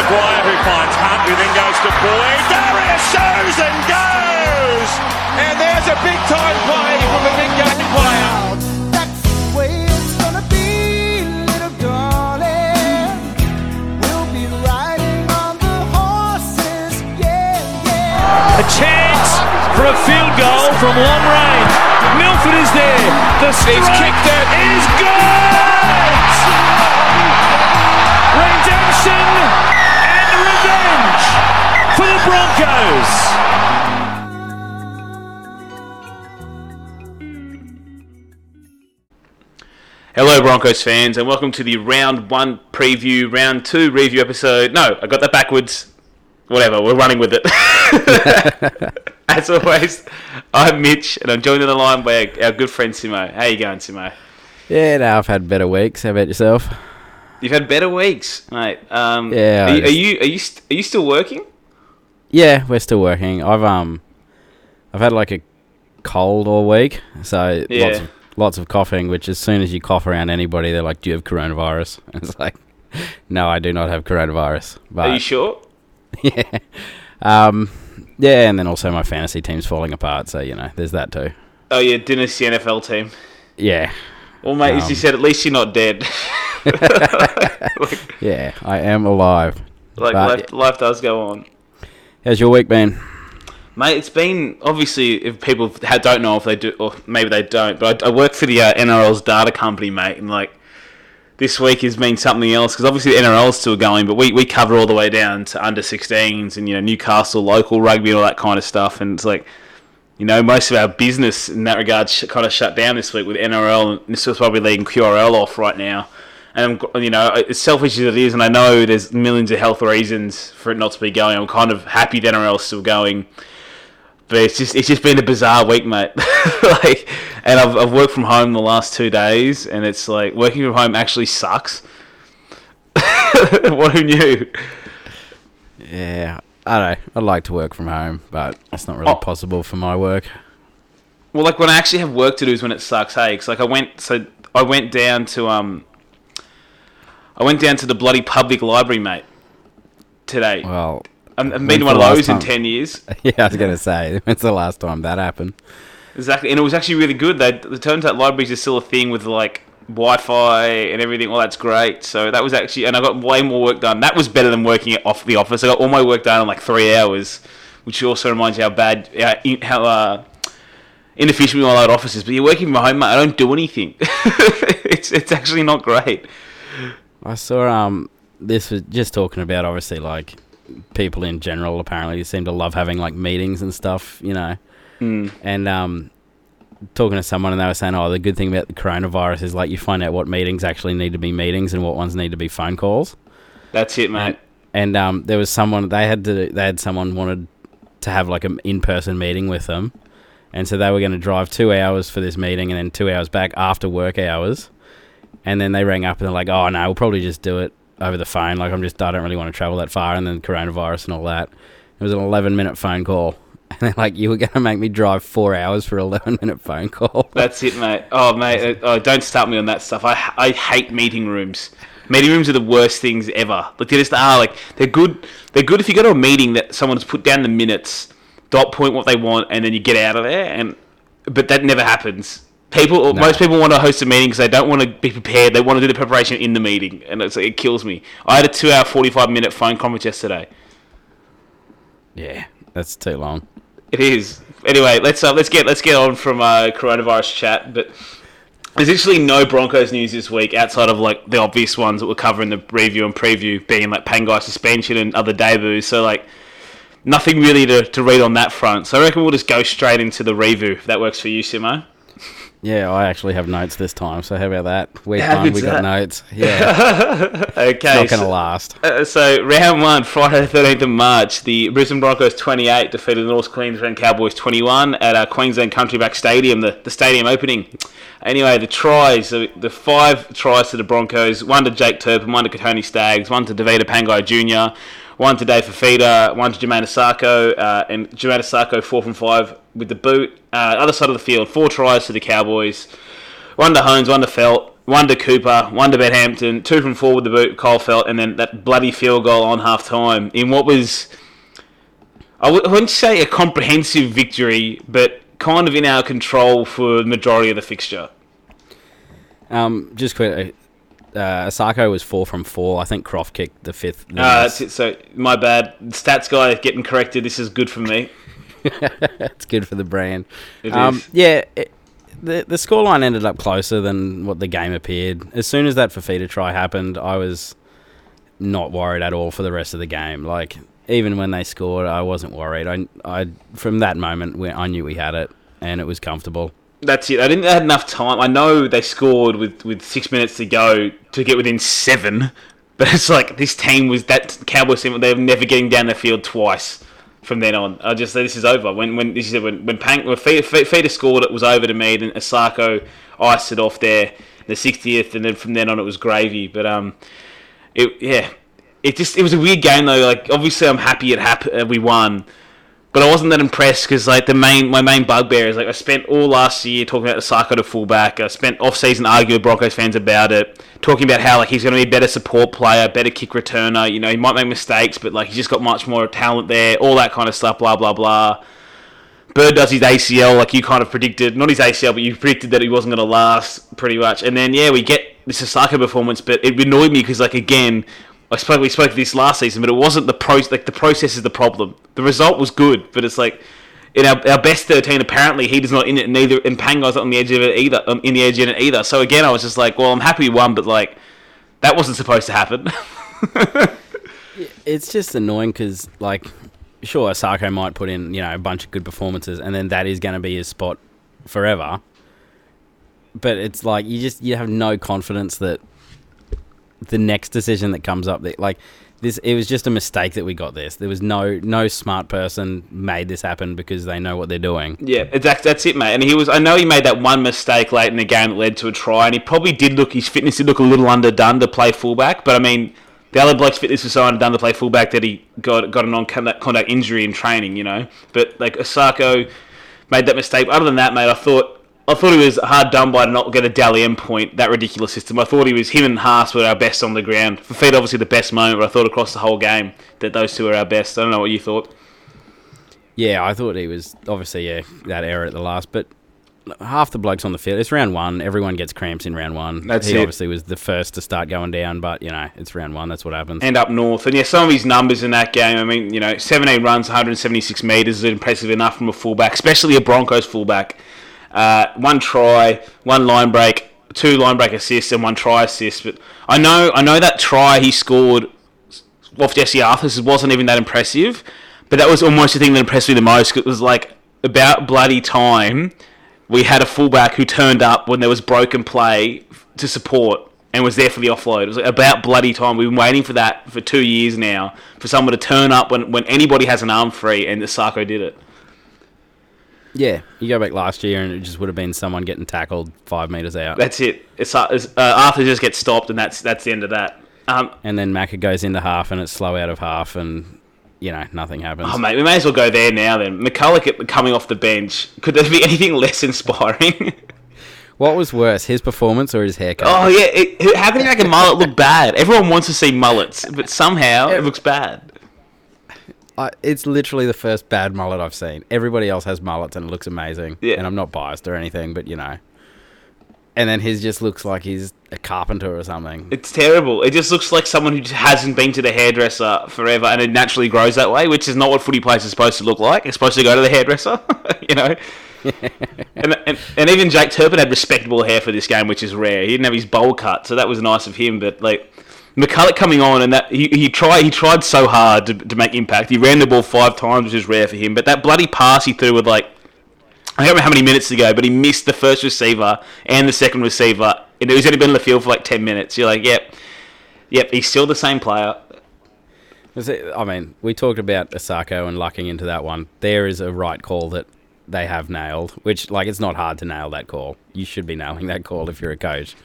Maguire who finds Hunt, who then goes to Boyd. Darius shows and goes! And there's a big time play from a big game player. That's the way it's gonna be, little darling. We'll be riding on the horses, yeah, yeah. A chance for a field goal from long range. Milford is there. The strike kicked it. is good. Redemption and revenge for the Broncos. Hello, Broncos fans, and welcome to the round one preview, round two review episode. No, I got that backwards. Whatever, we're running with it. As always, I'm Mitch, and I'm joined on the line by our, our good friend Simo. How you going, Simo? Yeah, now I've had better weeks. How about yourself? You've had better weeks, mate. Um, Yeah, Are, I you- are you are you st- are you still working? Yeah, we're still working. I've um, I've had like a cold all week, so lots Yeah. of lots of coughing. Which as soon as you cough around anybody, they're like, "Do you have coronavirus?" And it's like, "No, I do not have coronavirus." But Are you sure? yeah, um, yeah, and then also my fantasy team's falling apart. So you know, there's that too. Oh, yeah, Dynasty NFL team. Yeah, Well, mate, as you Um, said, at least you're not dead. yeah, I am alive. like But- life, life does go on. How's your week been? Mate, it's been obviously if people don't know if they do, or maybe they don't, but I, I work for the uh, NRL's data company, mate, and like this week has been something else because obviously the NRL's still going, but we, we cover all the way down to under 16s and you know Newcastle local rugby and all that kind of stuff, and it's like you know most of our business in that regard kind of shut down this week with NRL, and this is probably leading QRL off right now. And you know, as selfish as it is, and I know there's millions of health reasons for it not to be going. I'm kind of happy the NRL's still going but it's just it's just been a bizarre week, mate. like, and I've I've worked from home the last two days, and it's like working from home actually sucks. what who knew? Yeah, I don't know. I'd like to work from home, but it's not really Oh. possible for my work. Well, like when I actually have work to do is when it sucks. Hey, 'Cause, like I went so I went down to um I went down to the bloody public library, mate. Today, Well, I've I've been to one of those in ten years. Yeah, I was gonna say, when's the last time that happened? Exactly, and it was actually really good. They it turns out libraries are still a thing with like Wi-Fi and everything. Well, that's great. So that was actually, and I got way more work done. That was better than working at off the office. I got all my work done in like three hours, which also reminds you how bad, how, how uh, inefficient we all our office is. But you're working from home, mate. I don't do anything. it's it's actually not great. I saw um this was just talking about obviously like people in general apparently seem to love having like meetings and stuff, you know. Mm. And um talking to someone and they were saying, Oh, the good thing about the coronavirus is like you find out what meetings actually need to be meetings and what ones need to be phone calls. That's it, mate. And um there was someone they had to they had someone wanted to have like an in person meeting with them. And so they were going to drive two hours for this meeting and then two hours back after work hours. And then they rang up and they're like, "Oh no, we'll probably just do it over the phone. Like I'm just I don't really want to travel that far." And then coronavirus and all that. It was an 11 minute phone call, and they're like, "You were going to make me drive four hours for an 11 minute phone call." That's it, mate. Oh, mate, oh, don't start me on that stuff. I, I hate meeting rooms. Meeting rooms are the worst things ever. Like they just are. Like they're good. They're good if you go to a meeting that someone's put down the minutes, dot point what they want, and then you get out of there. And but that never happens. People, No. most people want to host a meeting because they don't want to be prepared. They want to do the preparation in the meeting, and it's, it kills me. I had a two-hour, forty-five minute phone conference yesterday. yeah, that's too long. It is. Anyway, let's uh, let's get let's get on from uh, coronavirus chat. But there's actually no Broncos news this week outside of like the obvious ones that we'll cover in the review and preview, being like Pangai suspension and other debuts. So like nothing really to, to read on that front. So I reckon we'll just go straight into the review if that works for you, Simo. Yeah, I actually have notes this time. So how about that? Week How one, we got that? notes. Yeah, Okay. it's not going to last. Uh, so round one, Friday the thirteenth of March, the Brisbane Broncos twenty eight defeated the North Queensland Cowboys twenty one at our Queensland Country Bank Stadium, the, the stadium opening. Anyway, the tries, the, the five tries to the Broncos, one to Jake Turpin, one to Kotoni Staggs, one to Tevita Pangai Jr., one to Dave Fifita, one to Jamayne Isaako, uh, and Jamayne Isaako four from five with the boot. Uh, other side of the field, four tries to the Cowboys, one to Hones, one to Feldt, one to Cooper, one to Ben Hampton, two from four with the boot, Cole Feldt, and then that bloody field goal on half time in what was, I w- I wouldn't say a comprehensive victory, but kind of in our control for the majority of the fixture. Um, just quickly, uh, Isaako was four from four. I think Croft kicked the fifth. Uh, that's it. So my bad. Stats guy getting corrected. This is good for me. It's good for the brand. Um. Yeah, it, the the scoreline ended up closer than what the game appeared. As soon as that Fifita try happened, I was not worried at all for the rest of the game. Like even when they scored, I wasn't worried. I, I from that moment, we, I knew we had it, and it was comfortable. That's it. I didn't have enough time. I know they scored with, with six minutes to go to get within seven, but it's like this team was that Cowboys team. They were never getting down the field twice from then on. I just this is over. When when this is when when Pank when Feta scored, it was over to me. Then Isaako iced it off there, the 60th, and then from then on it was gravy. But um, it yeah, it just it was a weird game though. Like obviously I'm happy it happened. We won. But I wasn't that impressed because like the main my main bugbear is like I spent all last year talking about the Sarko to fullback. I spent off season arguing with Broncos fans about it, talking about how like he's going to be a better support player, better kick returner. You know he might make mistakes, but like he's just got much more talent there. All that kind of stuff. Blah blah blah. Bird does his ACL like you kind of predicted, not his ACL, but you predicted that he wasn't going to last pretty much. And then yeah, we get this Isaako performance, but it annoyed me because like again, I spoke we spoke this last season, but it wasn't the pro like the process is the problem. The result was good, but it's like in our, our best thirteen, apparently he does not in it, neither and Pango's not on the edge of it either, um, in the edge in it either. So again, I was just like, well, I'm happy we won, but like that wasn't supposed to happen. It's just annoying because, like, sure, Isaako might put in you know a bunch of good performances, and then that is going to be his spot forever. But it's like you just you have no confidence that the next decision that comes up, that like this, it was just a mistake that we got this. There was no no smart person made this happen because they know what they're doing. Yeah, exactly. That's it, mate. And he was. I know he made that one mistake late in the game that led to a try, and he probably did look. His fitness did look a little underdone to play fullback. But I mean, the other bloke's fitness was so underdone to play fullback that he got got a non-contact contact injury in training. You know, but like Isaako made that mistake. Other than that, mate, I thought. I thought he was hard done by to not get a Dally M point, that ridiculous system. I thought he was, him and Haas were our best on the ground. For Feed, obviously the best moment, but I thought across the whole game that those two were our best. I don't know what you thought. Yeah, I thought he was obviously yeah that error at the last, but half the blokes on the field. It's round one. Everyone gets cramps in round one. That's he it. obviously was the first to start going down, but you know it's round one. That's what happens. and up north. And yeah, some of his numbers in that game, I mean, you know, 17 runs, 176 metres is impressive enough from a fullback, especially a Broncos fullback. Uh, one try, one line break, two line break assists, and one try assist. But I know, I know that try he scored off Jesse Arthurs wasn't even that impressive, but that was almost the thing that impressed me the most. It was like about bloody time we had a fullback who turned up when there was broken play to support and was there for the offload. It was about bloody time. We've been waiting for that for two years now for someone to turn up when, when anybody has an arm free, and the Sarko did it. Yeah, you go back last year and it just would have been someone getting tackled five meters out, That's it. It's, uh, it's, uh, Arthur just gets stopped, and that's that's the end of that. Um, and then Macca goes into half and it's slow out of half, and you know nothing happens. oh mate, we may as well go there now. Then McCullough coming off the bench. Could there be anything less inspiring? What was worse, his performance or his haircut? oh yeah, it, how can you make a mullet look bad? Everyone wants to see mullets, but somehow it looks bad. I, it's literally the first bad mullet I've seen. Everybody else has mullets and it looks amazing. Yeah. And I'm not biased or anything, but you know. And then his just looks like he's a carpenter or something. It's terrible. It just looks like someone who hasn't been to the hairdresser forever, and it naturally grows that way, which is not what footy players are supposed to look like. It's supposed to go to the hairdresser, you know. and, and and even Jake Turpin had respectable hair for this game, which is rare. He didn't have his bowl cut, so that was nice of him. But like McCullough coming on, and that he, he tried he tried so hard to, to make impact. He ran the ball five times, which is rare for him. But that bloody pass he threw with like I don't remember how many minutes to go, but he missed the first receiver and the second receiver, and he's only been in the field for like ten minutes. You're like, yep, yep, he's still the same player. It- I mean, we talked about Isaako and lucking into that one. There is a right call that they have nailed, which, like, it's not hard to nail that call. You should be nailing that call if you're a coach.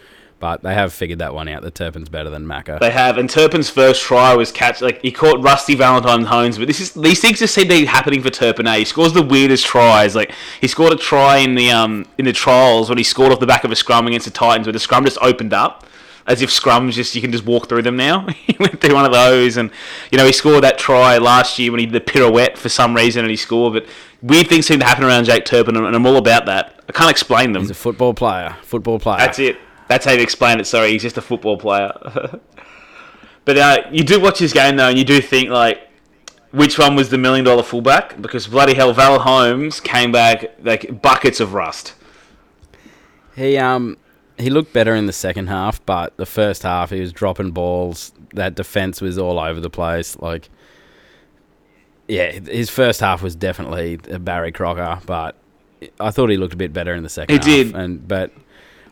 But they have figured that one out. That Turpin's better than Macca. They have, and Turpin's first try was catch like he caught Rusty Valentine Holmes, but this is these things just seem to be happening for Turpin. Eh? He scores the weirdest tries. Like he scored a try in the um in the trials when he scored off the back of a scrum against the Titans, where the scrum just opened up. As if scrums just you can just walk through them now. he went through one of those, and you know he scored that try last year when he did the pirouette for some reason, and he scored. But weird things seem to happen around Jake Turpin, and I'm all about that. I can't explain them. He's a football player. Football player. That's it. That's how you explain it. Sorry, he's just a football player. but uh, you do watch his game though, and you do think like, which one was the million dollar fullback? Because bloody hell, Val Holmes came back like buckets of rust. He um he looked better in the second half, but the first half he was dropping balls. That defense was all over the place. Like, yeah, his first half was definitely a Barry Crocker, but I thought he looked a bit better in the second. He half. did. and but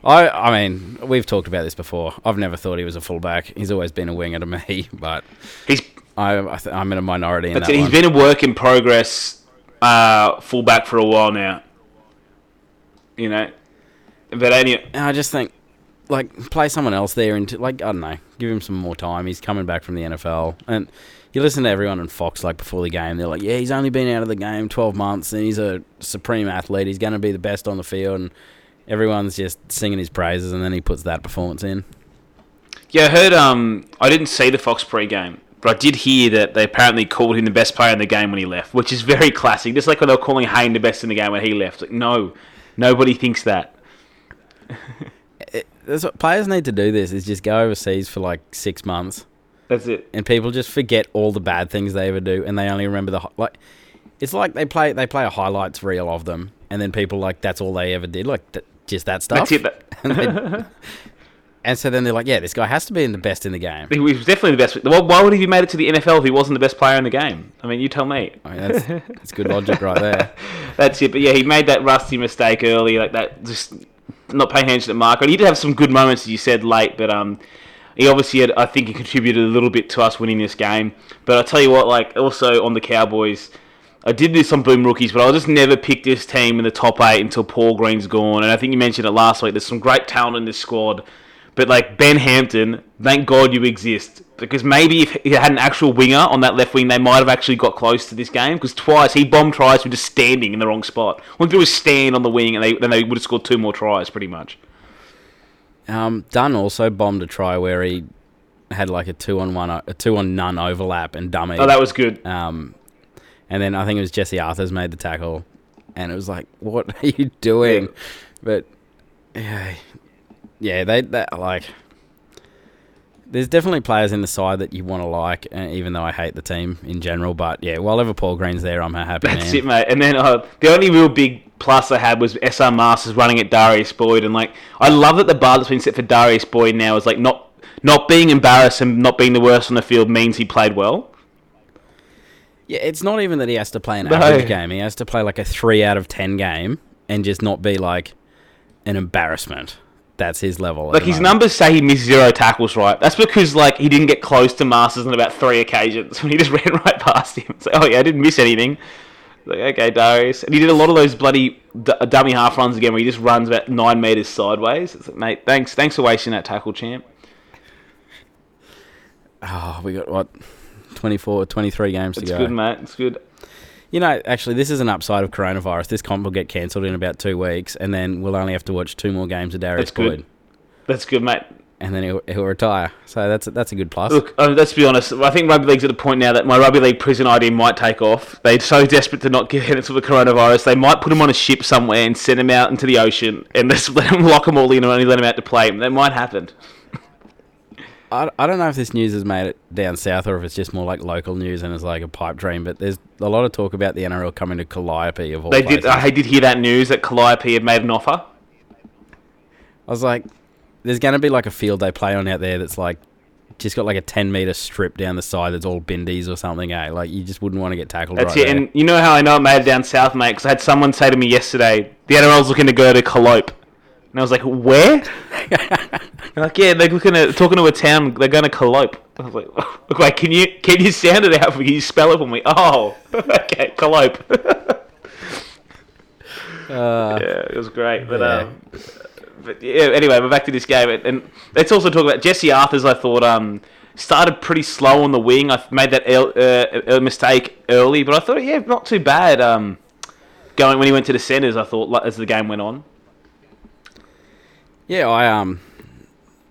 I I mean we've talked about this before. I've never thought he was a fullback. He's always been a winger to me, but He's I, I th- I'm in a minority in that he's one. been a work in progress uh, fullback for a while now. You know, but anyway, I just think, like, play someone else there into, like, I don't know, give him some more time. He's coming back from the NFL. And you listen to everyone on Fox, like, before the game, they're like, yeah, he's only been out of the game 12 months and he's a supreme athlete. He's going to be the best on the field. And everyone's just singing his praises, and then he puts that performance in. yeah, I heard. Um, I didn't see the Fox pre-game. But I did hear that they apparently called him the best player in the game when he left, which is very classic. Just like when they were calling Hayne the best in the game when he left. Like, no, nobody thinks that. That's what players need to do. This is just go overseas for like six months, That's it. and people just forget all the bad things they ever do, and they only remember the like. It's like they play they play a highlights reel of them, and then people like that's all they ever did, like th- just that stuff. That's it. That, and, and so then they're like, yeah, this guy has to be in the best in the game. he was definitely the best. Well, why would he have made it to the NFL if he wasn't the best player in the game? I mean, you tell me. I mean, that's, that's good logic right there. That's it. But yeah, he made that rusty mistake early, like that, just not paying attention to Marco. And he did have some good moments, as you said, late, but um, he obviously had, I think he contributed a little bit to us winning this game. But I tell you what, like also on the Cowboys, I did this on Boom Rookies, but I'll just never pick this team in the top eight until Paul Green's gone. And I think you mentioned it last week. There's some great talent in this squad. But like Ben Hampton, thank God you exist. Because maybe if he had an actual winger on that left wing, they might have actually got close to this game. Because twice he bombed tries from just standing in the wrong spot. All he do was stand on the wing, and they then they would have scored two more tries, pretty much. Um, Dunn also bombed a try where he had like a two on one, a two on none overlap and dummy. Oh, that was good. Um, and then I think it was Jesse Arthurs made the tackle, and it was like, what are you doing? Yeah. But yeah, yeah, they that like. There's definitely players in the side that you want to like, uh, even though I hate the team in general. But yeah, while Paul Green's there, I'm a happy That's man. it, mate. And then uh, the only real big plus I had was Esan Marsters running at Darius Boyd, and like I love that the bar that's been set for Darius Boyd now is like not not being embarrassed and not being the worst on the field means he played well. Yeah, it's not even that he has to play an No. average game. He has to play like a three out of ten game and just not be like an embarrassment. That's his level. Like his moment. numbers say he missed zero tackles, right? That's because like he didn't get close to Marsters on about three occasions when he just ran right past him. It's like, oh yeah, I didn't miss anything. Like okay, Darius, and he did a lot of those bloody d- uh, dummy half runs again, where he just runs about nine meters sideways. It's like, mate, thanks, thanks for wasting that tackle, champ. Oh, we got what 24, 23 games It's to go. It's good, mate. It's good. You know, actually, this is an upside of coronavirus. This comp will get cancelled in about two weeks, and then we'll only have to watch two more games of Darius That's good. Boyd, That's good, mate. and then he'll, he'll retire. So that's a, that's a good plus. Look, uh, let's be honest. I think rugby league's at a point now that my rugby league prison ID might take off. They're so desperate to not get into the coronavirus, they might put him on a ship somewhere and send him out into the ocean and just let him lock them all in and only let him out to play. That might happen. I, I don't know if this news has made it down south or if it's just more like local news and it's like a pipe dream. But there's a lot of talk about the NRL coming to Calliope of all They did. I did hear that news that Calliope had made an offer. I was like, there's going to be like a field they play on out there that's like just got like a 10 meter strip down the side that's all bindies or something, eh? Like you just wouldn't want to get tackled That's right it. there. And you know how I know it made it down south, mate? Because I had someone say to me yesterday, the NRL's looking to go to Calliope. And I was like, where? Like, yeah, they're looking at talking to a town. They're going to Calliope. I was like, wait, can you can you sound it out for me? Can you spell it for me? Oh, okay, Calliope. Uh, yeah, it was great. But Yeah. uh, but yeah, anyway, we're back to this game, and, let's also talk about Jesse Arthurs. I thought um, started pretty slow on the wing. I made that uh, uh, mistake early, but I thought yeah, not too bad. Um, going when he went to the centres, I thought as the game went on. Yeah, I um,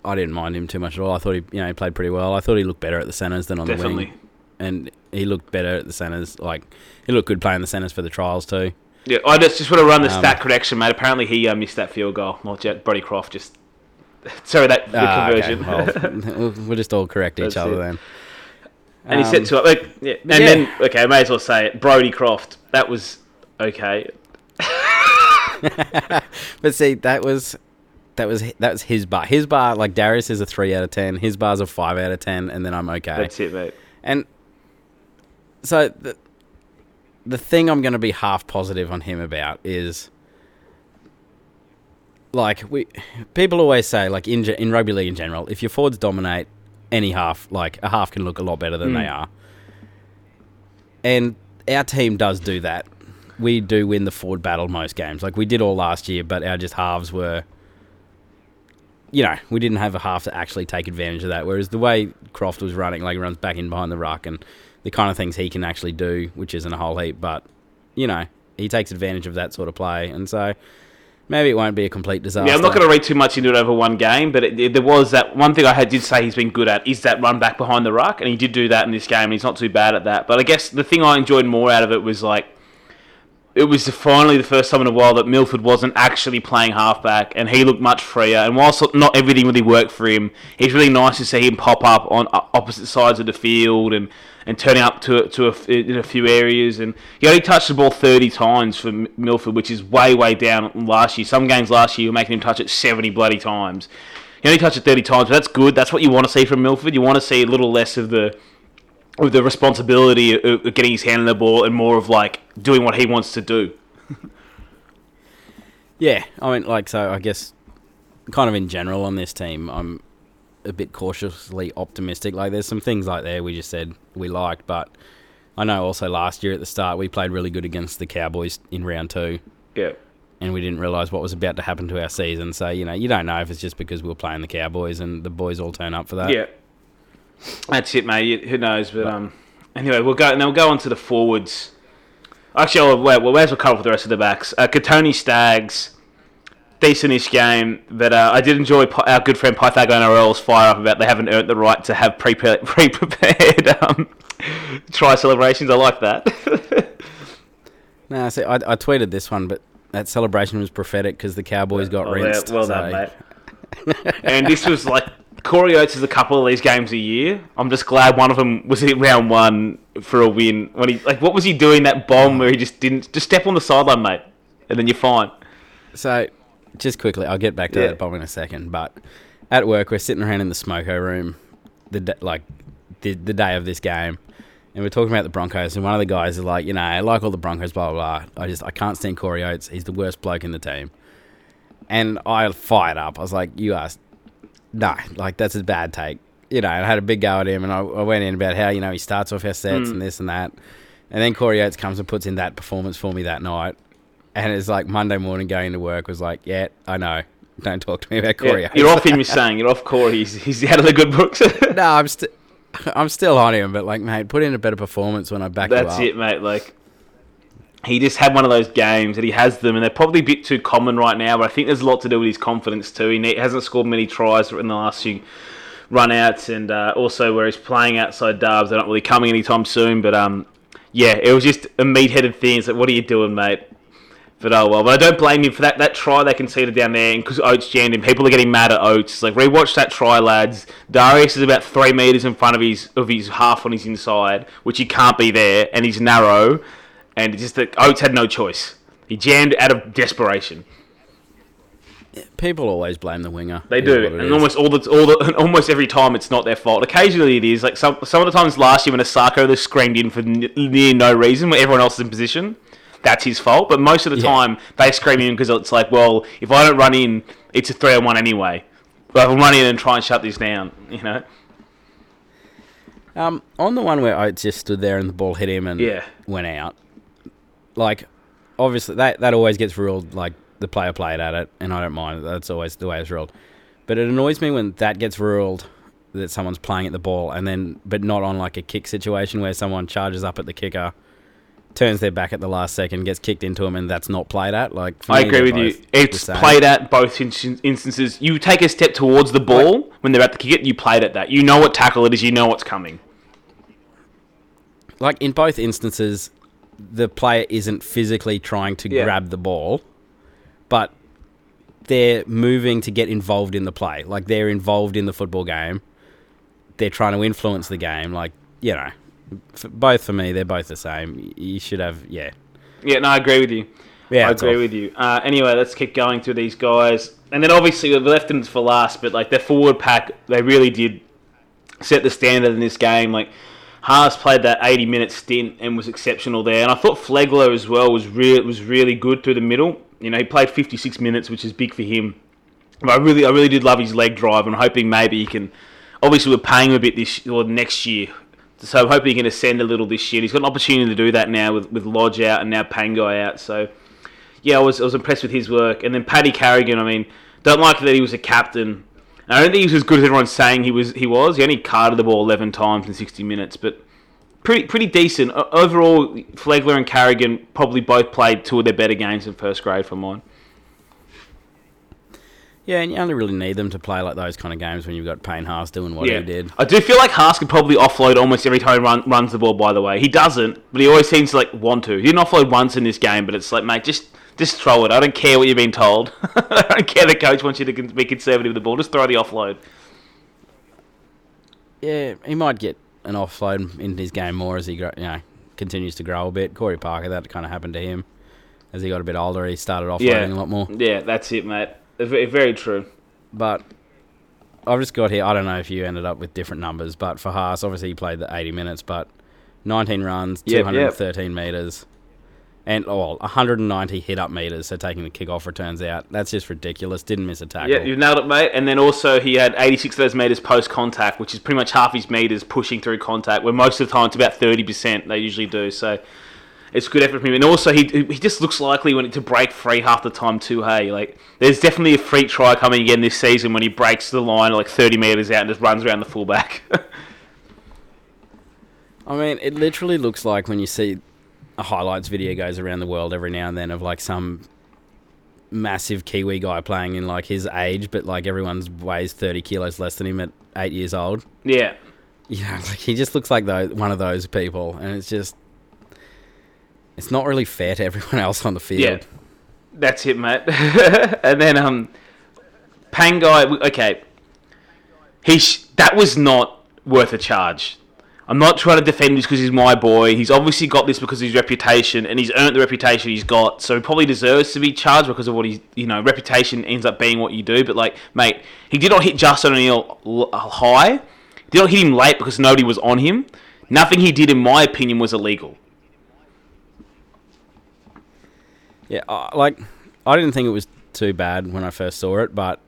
I didn't mind him too much at all. I thought he, you know, he played pretty well. I thought he looked better at the centres than on the wing, and he looked better at the centres. Like he looked good playing the centres for the trials too. Yeah, I just just want to run the Um, stat correction, mate. Apparently, he uh, missed that field goal. Not Jet Brodie Croft. Just sorry that the Ah, okay. conversion. Well, we'll, we'll just all correct each That's other it. then. and he Um, set to up. Like, yeah. And yeah. then okay, I may as well say it. Brodie Croft. That was okay. But see, that was that was that was his bar. His bar, like Darius, is a three out of ten. His bar's a five out of ten, and then I'm okay. That's it, mate. And so the the thing I'm going to be half positive on him about is like we people always say like in in rugby league in general, if your forwards dominate any half, like a half can look a lot better than they mm. are. And our team does do that. We do win the forward battle most games. Like we did all last year, but our just halves were you know, we didn't have a half to actually take advantage of that. Whereas the way Croft was running, like runs back in behind the ruck and the kind of things he can actually do, which isn't a whole heap, but you know, he takes advantage of that sort of play, and so maybe it won't be a complete disaster. Yeah, I'm not going to read too much into it over one game, but it, it- there was that one thing I had did say he's been good at is that run back behind the ruck, and he did do that in this game, and he's not too bad at that. But I guess the thing I enjoyed more out of it was like it was finally the first time in a while that Milford wasn't actually playing halfback, and he looked much freer. And whilst not everything really worked for him, it's really nice to see him pop up on opposite sides of the field and, and turning up to to a, in a few areas. And he only touched the ball 30 times for Milford, which is way way down last year. Some games last year were making him touch it 70 bloody times. He only touched it 30 times, but that's good. That's what you want to see from Milford. You want to see a little less of the with the responsibility of getting his hand on the ball and more of like doing what he wants to do. Yeah, I mean, like, so I guess kind of in general on this team, I'm a bit cautiously optimistic. Like, there's some things like there we just said we liked, but I know also last year at the start we played really good against the Cowboys in round two, Yeah. and we didn't realise what was about to happen to our season. So, you know, you don't know if it's just because we were playing the Cowboys and the boys all turn up for that. Yeah. That's it, mate. Who knows? But um, anyway, we'll go. Now we'll go on to the forwards. Actually, I'll, well, we may as well cover for the rest of the backs. Uh, Kotoni Staggs, decentish game, but uh, I did enjoy our good friend Pythago NRL's fire up about they haven't earned the right to have pre pre prepared um, try celebrations. I like that. No, see, I, I tweeted this one, but that celebration was prophetic because the Cowboys got Oh, yeah, rinsed. well so- done, mate. and this was like Corey Oates is a couple of these games a year. I'm just glad one of them was in round one for a win. When he like, what was he doing that bomb where he just didn't just step on the sideline, mate, and then you're fine. So, just quickly, I'll get back to Yeah. that bomb in a second. But at work, we're sitting around in the smoko room, the like the the day of this game, and we're talking about the Broncos. And one of the guys is like, you know, I like all the Broncos, blah blah blah. I just I can't stand Corey Oates. He's the worst bloke in the team. And I fired up. I was like, you are, no, like that's a bad take. You know, I had a big go at him, and I, I went in about how you know he starts off our sets mm. and this and that, and then Corey Oates comes and puts in that performance for me that night. And it's like Monday morning going to work was like, yeah, I know. Don't talk to me about Corey. Yeah, you're off him. You're saying you're off Corey. He's, he's out of the good books. no, I'm still, I'm still on him. But like, mate, put in a better performance when I back That's it, mate. Like he just had one of those games that he has them, and they're probably a bit too common right now. But I think there's a lot to do with his confidence too. He hasn't scored many tries in the last few run-outs, and uh, also where he's playing outside dubs, they're not really coming anytime soon. But um, yeah, it was just a meat-headed thing. It's like, what are you doing, mate? But oh well. But I don't blame him for that. That try they conceded down there, because Oates jammed him. People are getting mad at Oates. Like rewatch that try, lads. Darius is about three meters in front of his of his half on his inside, which he can't be there, and he's narrow. And it's just that Oates had no choice. He jammed out of desperation. People always blame the winger. They do, and is. almost all the, all the almost every time it's not their fault. Occasionally it is. Like some some of the times last year when Isaako they screamed in for n- near no reason, when everyone else is in position, that's his fault. But most of the Yeah. time they scream in because it's like, well, if I don't run in, it's a three on one anyway. But if I run in and try and shut this down, you know. Um, on the one where Oates just stood there and the ball hit him and Yeah. went out, like obviously that that always gets ruled like the player played at it, and I don't mind. That's always the way it's ruled. But it annoys me when that gets ruled that someone's playing at the ball, and then but not on like a kick situation where someone charges up at the kicker, turns their back at the last second, gets kicked into him, and that's not played at. Like I agree with you. It's played at both in- instances. You take a step towards the ball when they're at the kick it. You played at that. You know what tackle it is. You know what's coming. like in both instances, the player isn't physically trying to Yeah. grab the ball, but they're moving to get involved in the play. Like they're involved in the football game. They're trying to influence the game. Like you know, f both for me, they're both the same. You should have, yeah, Yeah, no, I agree with you. yeah. I agree with you. Uh, anyway, let's keep going through these guys. And then obviously we've left them for last, but like their forward pack, they really did set the standard in this game. Like Haas played that 80 minute stint and was exceptional there. And I thought Flegler as well was real was really good through the middle. You know, he played 56 minutes, which is big for him. But I really, I really did love his leg drive, and hoping maybe he can. Obviously, we're paying him a bit this or next year, so I'm hoping he can ascend a little this year. He's got an opportunity to do that now with with Lodge out and now Pangai out. So yeah, I was I was impressed with his work. And then Paddy Carrigan, I mean, don't like that he was a captain. I don't think he was as good as everyone's saying he was. He was. He only carded the ball 11 times in 60 minutes, but pretty pretty decent overall. Flegler and Carrigan probably both played two of their better games in first grade for mine. Yeah, and you only really need them to play like those kind of games when you've got Payne Haas doing what yeah, he did. I do feel like Haas could probably offload almost every time he run, runs the ball. By the way, he doesn't, but he always seems to like want to. He didn't offload once in this game, but it's like, mate, just just throw it. I don't care what you've been told. I don't care the coach wants you to be conservative with the ball. Just throw the offload. Yeah, he might get an offload in his game more as he you know continues to grow a bit. Corey Parker, that kind of happened to him as he got a bit older. He started offloading Yeah. a lot more. Yeah, that's it, mate. Very, true. But I've just got here. I don't know if you ended up with different numbers, but for Haas, obviously he played the 80 minutes, but 19 runs, Yep, 213 meters, and oh, well, 190 hit up meters. So taking the kickoff returns out, that's just ridiculous. Didn't miss a tackle. Yeah, you nailed it, mate. And then also he had 86 of those meters post contact, which is pretty much half his meters pushing through contact. Where most of the time it's about 30%. They usually do. So it's good effort from him. And also he he just looks likely when to break free half the time too. Hey, like there's definitely a free try coming again this season when he breaks the line like 30 meters out and just runs around the fullback. I mean, it literally looks like when you see a highlights video goes around the world every now and then of like some massive Kiwi guy playing in like his age, but like everyone's weighs 30 kilos less than him at eight years old. yeah. Know, like he just looks like those, one of those people, and it's just. It's not really fair to everyone else on the field. Yeah, that's it, mate. and then um, Pangai. Okay, he sh- that was not worth a charge. I'm not trying to defend him because he's my boy. He's obviously got this because of his reputation, and he's earned the reputation he's got. So he probably deserves to be charged because of what he's, you know, reputation ends up being what you do. But like, mate, he did not hit Justin O'Neill l- high. Did not hit him late because nobody was on him. Nothing he did, in my opinion, was illegal. Yeah, uh, like I didn't think it was too bad when I first saw it, but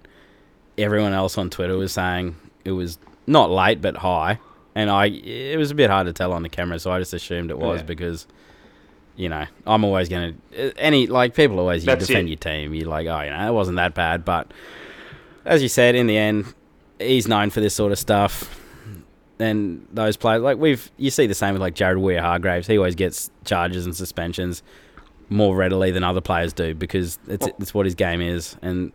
everyone else on Twitter was saying it was not late but high, and I it was a bit hard to tell on the camera, so I just assumed it was Yeah. because you know I'm always gonna any like people always you That's defend it. your team. You're like, oh, you know, it wasn't that bad, but as you said, in the end, he's known for this sort of stuff. And those players, like we've, you see the same with like Jared Waerea-Hargreaves. He always gets charges and suspensions more readily than other players do because it's oh. it's what his game is. And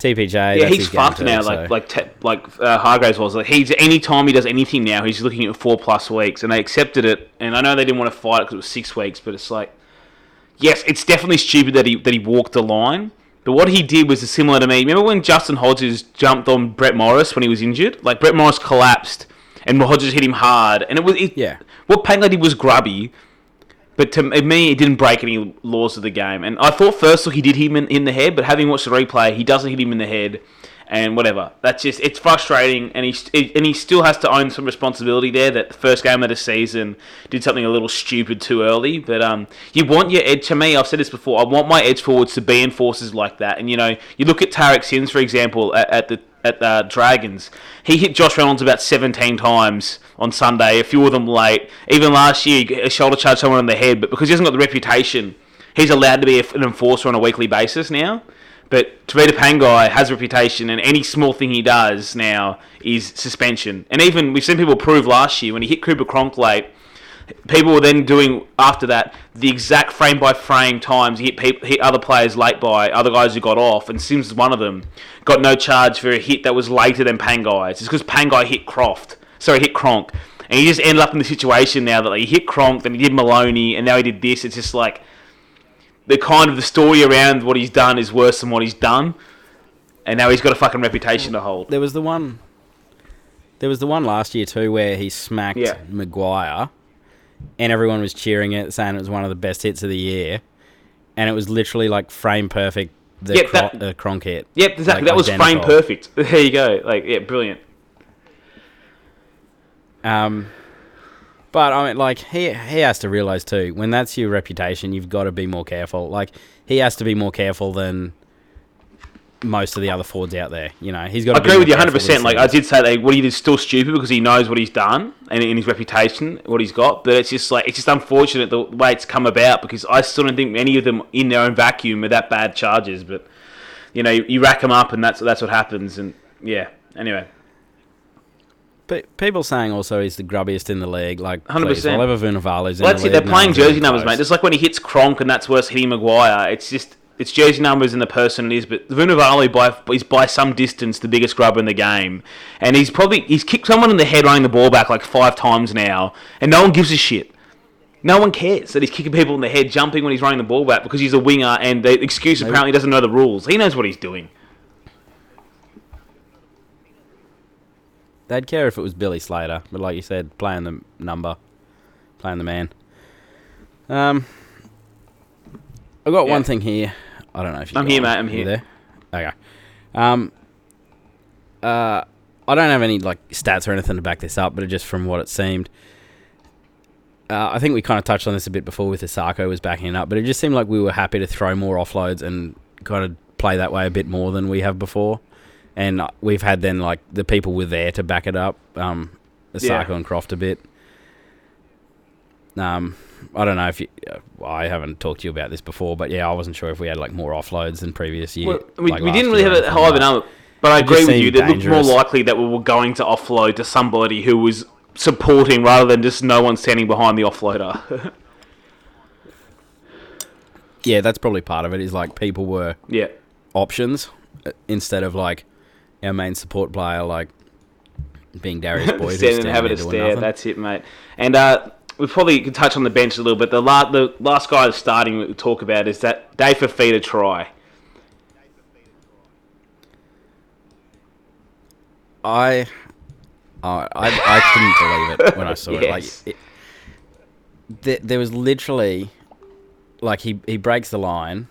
TPJ, Yeah, he's fucked too, now. so- Like like te- like uh, Hargreaves was. Like he's any time he does anything now, he's looking at four plus weeks, and they accepted it. And I know they didn't want to fight it because it was six weeks, but it's like, yes, it's definitely stupid that he that he walked the line. But what he did was similar to me. Remember when Justin Hodges jumped on Brett Morris when he was injured? Like Brett Morris collapsed, and Hodges hit him hard, and it was it, Yeah. What Pangler did was grubby, but to me, it didn't break any laws of the game. And I thought first look he did hit him in, in the head, but having watched the replay, he doesn't hit him in the head. And whatever. That's just it's frustrating, and he and he still has to own some responsibility there. That the first game of the season did something a little stupid too early. But um, you want your edge. To me, I've said this before. I want my edge forwards to be enforcers like that. And you know, you look at Tariq Sims for example at, at the at the Dragons. He hit Josh Reynolds about 17 times on Sunday, a few of them late. Even last year, a shoulder charged someone on the head, but because he hasn't got the reputation, he's allowed to be an enforcer on a weekly basis now. But Tevita Pangai has a reputation, and any small thing he does now is suspension. And even we've seen people prove last year when he hit Cooper Cronk late, people were then doing after that the exact frame by frame times he hit, people, hit other players late by other guys who got off, and Sims is one of them. Got no charge for a hit that was later than Pangai's. It's because Pangai hit Croft, sorry, hit Cronk, and he just ended up in the situation now that like, he hit Cronk, then he did Maloney, and now he did this. It's just like the kind of the story around what he's done is worse than what he's done, and now he's got a fucking reputation to hold. There was the one. There was the one last year too where he smacked Yeah. Maguire, and everyone was cheering it, saying it was one of the best hits of the year, and it was literally like frame perfect. The Yep, Cro- that- uh, Cronk hit. Yep, exactly. Like, that was frame perfect. There you go. Like, yeah, brilliant. Um, but I mean, like he he has to realize too when that's your reputation, you've got to be more careful. Like he has to be more careful than most of the other Fords out there. You know, he's got. I to agree with you careful 100%. Like, I did say that what he did is still stupid because he knows what he's done and in his reputation, what he's got. But it's just like, it's just unfortunate the way it's come about because I still don't think any of them in their own vacuum are that bad charges. But, you know, you, you rack them up and that's, that's what happens. And, yeah, anyway. People saying also he's the grubbiest in the league. Like, 100%. please, Oliver Vunivalu's in Well, that's the it. They're playing jersey numbers, mate. Just like when he hits Cronk and that's worse hitting Maguire. It's just it's jersey numbers and the person it is. But Vunivalu by is by some distance the biggest grubber in the game, and he's probably he's kicked someone in the head running the ball back like five times now, and no one gives a shit. No one cares that he's kicking people in the head, jumping when he's running the ball back because he's a winger, and the excuse apparently doesn't know the rules. He knows what he's doing. They'd care if it was Billy Slater, but like you said, playing the number, playing the man. Um, I've got Yeah. one thing here. I don't know if you I'm here, mate, I'm here. there. Okay. Um. Uh, I don't have any like stats or anything to back this up, but just from what it seemed, uh, I think we kind of touched on this a bit before with Isaako was backing it up, but it just seemed like we were happy to throw more offloads and kind of play that way a bit more than we have before. And we've had then like the people were there to back it up, um, Isaako Yeah. and Croft a bit. Um, I don't know if you, uh, I haven't talked to you about this before, but yeah, I wasn't sure if we had like more offloads than previous year. Well, we, like we didn't really have a high of a number, but I It agree with you. That it looked more likely that we were going to offload to somebody who was supporting rather than just no one standing behind the offloader. Yeah, that's probably part of it. Is like people were yeah. options uh, instead of like our main support player, like being Darius Boyd, Standing and having a stare. nothing. That's it, mate. And uh, we probably could touch on the bench a little bit. The, la- the last guy that's starting we talk about is that Dave Fifita try. I, I, I, I couldn't believe it when I saw it. Like, Yes. it, there, there was literally, like he he breaks the line,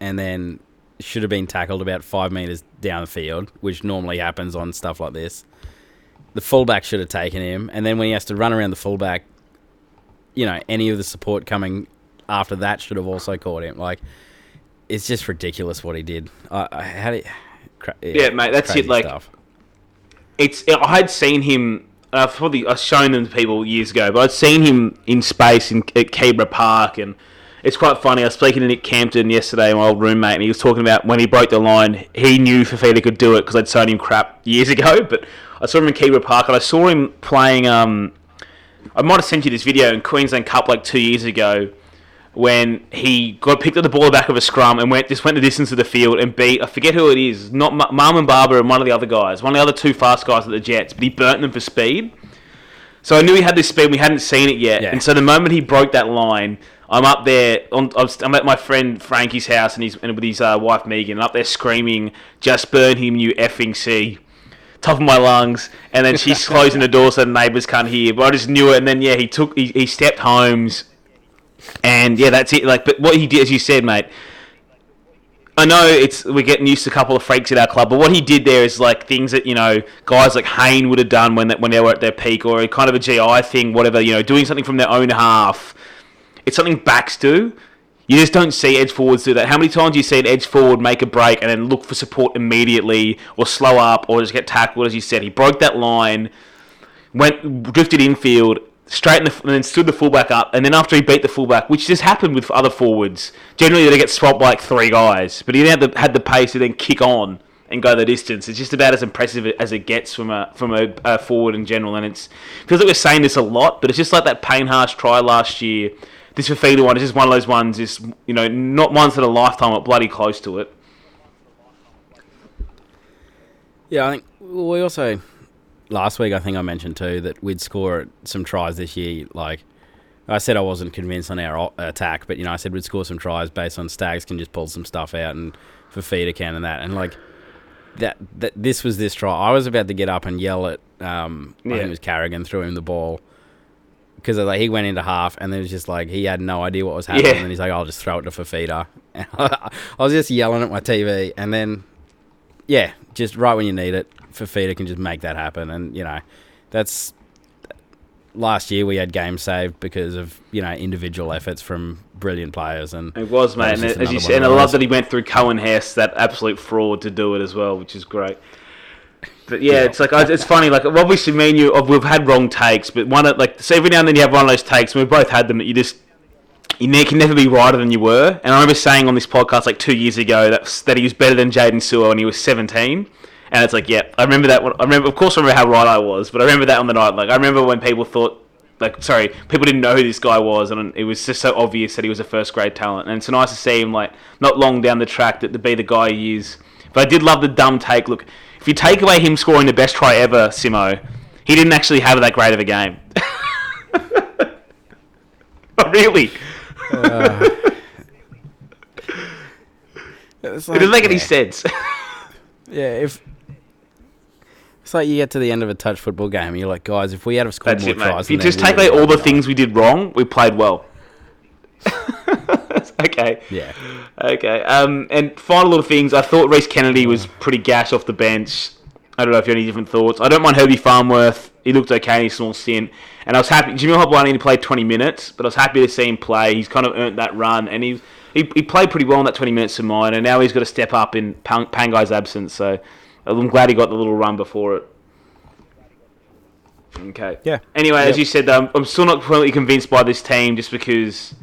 and then should have been tackled about five meters down the field, which normally happens on stuff like this. The fullback should have taken him, and then when he has to run around the fullback, you know, any of the support coming after that should have also caught him. Like, it's just ridiculous what he did. I, I had it. Cra- Yeah, mate, that's it, like- stuff. it's I had seen him. Uh, probably I've shown them to people years ago, but I'd seen him in space in at Kebra Park, and it's quite funny. I was speaking to Nick Campton yesterday, my old roommate, and he was talking about when he broke the line, he knew Fifita could do it because I'd shown him crap years ago. But I saw him in Kebra Park, and I saw him playing. Um, I might have sent you this video in Queensland Cup like two years ago when he got picked at the ball back of a scrum and went just went the distance of the field and beat I forget who it is not Ma- Marmin Barba and one of the other guys one of the other two fast guys at the Jets but he burnt them for speed so I knew he had this speed we hadn't seen it yet Yeah. and so the moment he broke that line I'm up there on, I'm at my friend Frankie's house and he's and with his uh, wife Megan and up there screaming just burn him you effing C top of my lungs, and then she's closing the door so the neighbours can't hear. But I just knew it, and then yeah, he took he, he stepped Holmes, and yeah, that's it. Like, but what he did, as you said, mate. I know it's we're getting used to a couple of freaks at our club, but what he did there is like things that you know guys like Hayne would have done when when they were at their peak, or kind of a GI thing, whatever. You know, doing something from their own half. It's something backs do. You just don't see edge forwards do that. How many times do you see an edge forward make a break and then look for support immediately, or slow up, or just get tackled? As you said, he broke that line, went drifted infield, straightened the, and then stood the fullback up, and then after he beat the fullback, which just happened with other forwards, generally they get swapped by like three guys, but he had the, had the pace to then kick on and go the distance. It's just about as impressive as it gets from a from a, a forward in general, and it's feels like we're saying this a lot, but it's just like that Payne Haas try last year. This Fifita one is just one of those ones, is you know not once in a lifetime, but bloody close to it. Yeah, I think we also last week I think I mentioned too that we'd score some tries this year. Like I said, I wasn't convinced on our attack, but you know I said we'd score some tries based on Staggs can just pull some stuff out and for Fifita can and that and like that. That this was this try. I was about to get up and yell at um, I think Yeah. it was Carrigan threw him the ball. Because like he went into half and it was just like he had no idea what was happening, Yeah. and he's like, "I'll just throw it to Fifita." I was just yelling at my TV, and then yeah, just right when you need it, Fifita can just make that happen. And, you know, that's last year we had games saved because of, you know, individual efforts from brilliant players. And It was, mate, was and as you said, and I love that he went through Coen Hess, that absolute fraud, to do it as well, which is great. But yeah, it's like it's funny. Like obviously, me and you, uh, we've had wrong takes, but one of like so every now and then you have one of those takes, and we've both had them that you just you can never be righter than you were. And I remember saying on this podcast like two years ago that that he was better than Jaden Sewer when he was seventeen. And it's like, yeah, I remember that. One. I remember, of course, I remember how right I was, but I remember that on the night. Like, I remember when people thought, like, sorry, people didn't know who this guy was, and it was just so obvious that he was a first grade talent. And it's nice to see him, like, not long down the track that to be the guy he is. But I did love the dumb take. Look, if you take away him scoring the best try ever, Simo, he didn't actually have that great of a game. really, it's it doesn't make any sense. Yeah, if. It's like you get to the end of a touch football game and you're like, guys, if we had have scored That's more it, tries, If you just take away all the won." things we did wrong, we played well. okay. Yeah. Okay. Um, and final little things. I thought Rhys Kennedy was pretty gas off the bench. I don't know if you have any different thoughts. I don't mind Herbie Farnworth. He looked okay in his small stint. And I was happy. Jimmy Hopper only played 20 minutes, but I was happy to see him play. He's kind of earned that run. And he, he, he played pretty well in that 20 minutes of mine. And now he's got to step up in Pang, Pangai's absence. So I'm glad he got the little run before it. Okay. Yeah. Anyway, as you said, um, I'm still not completely convinced by this team just because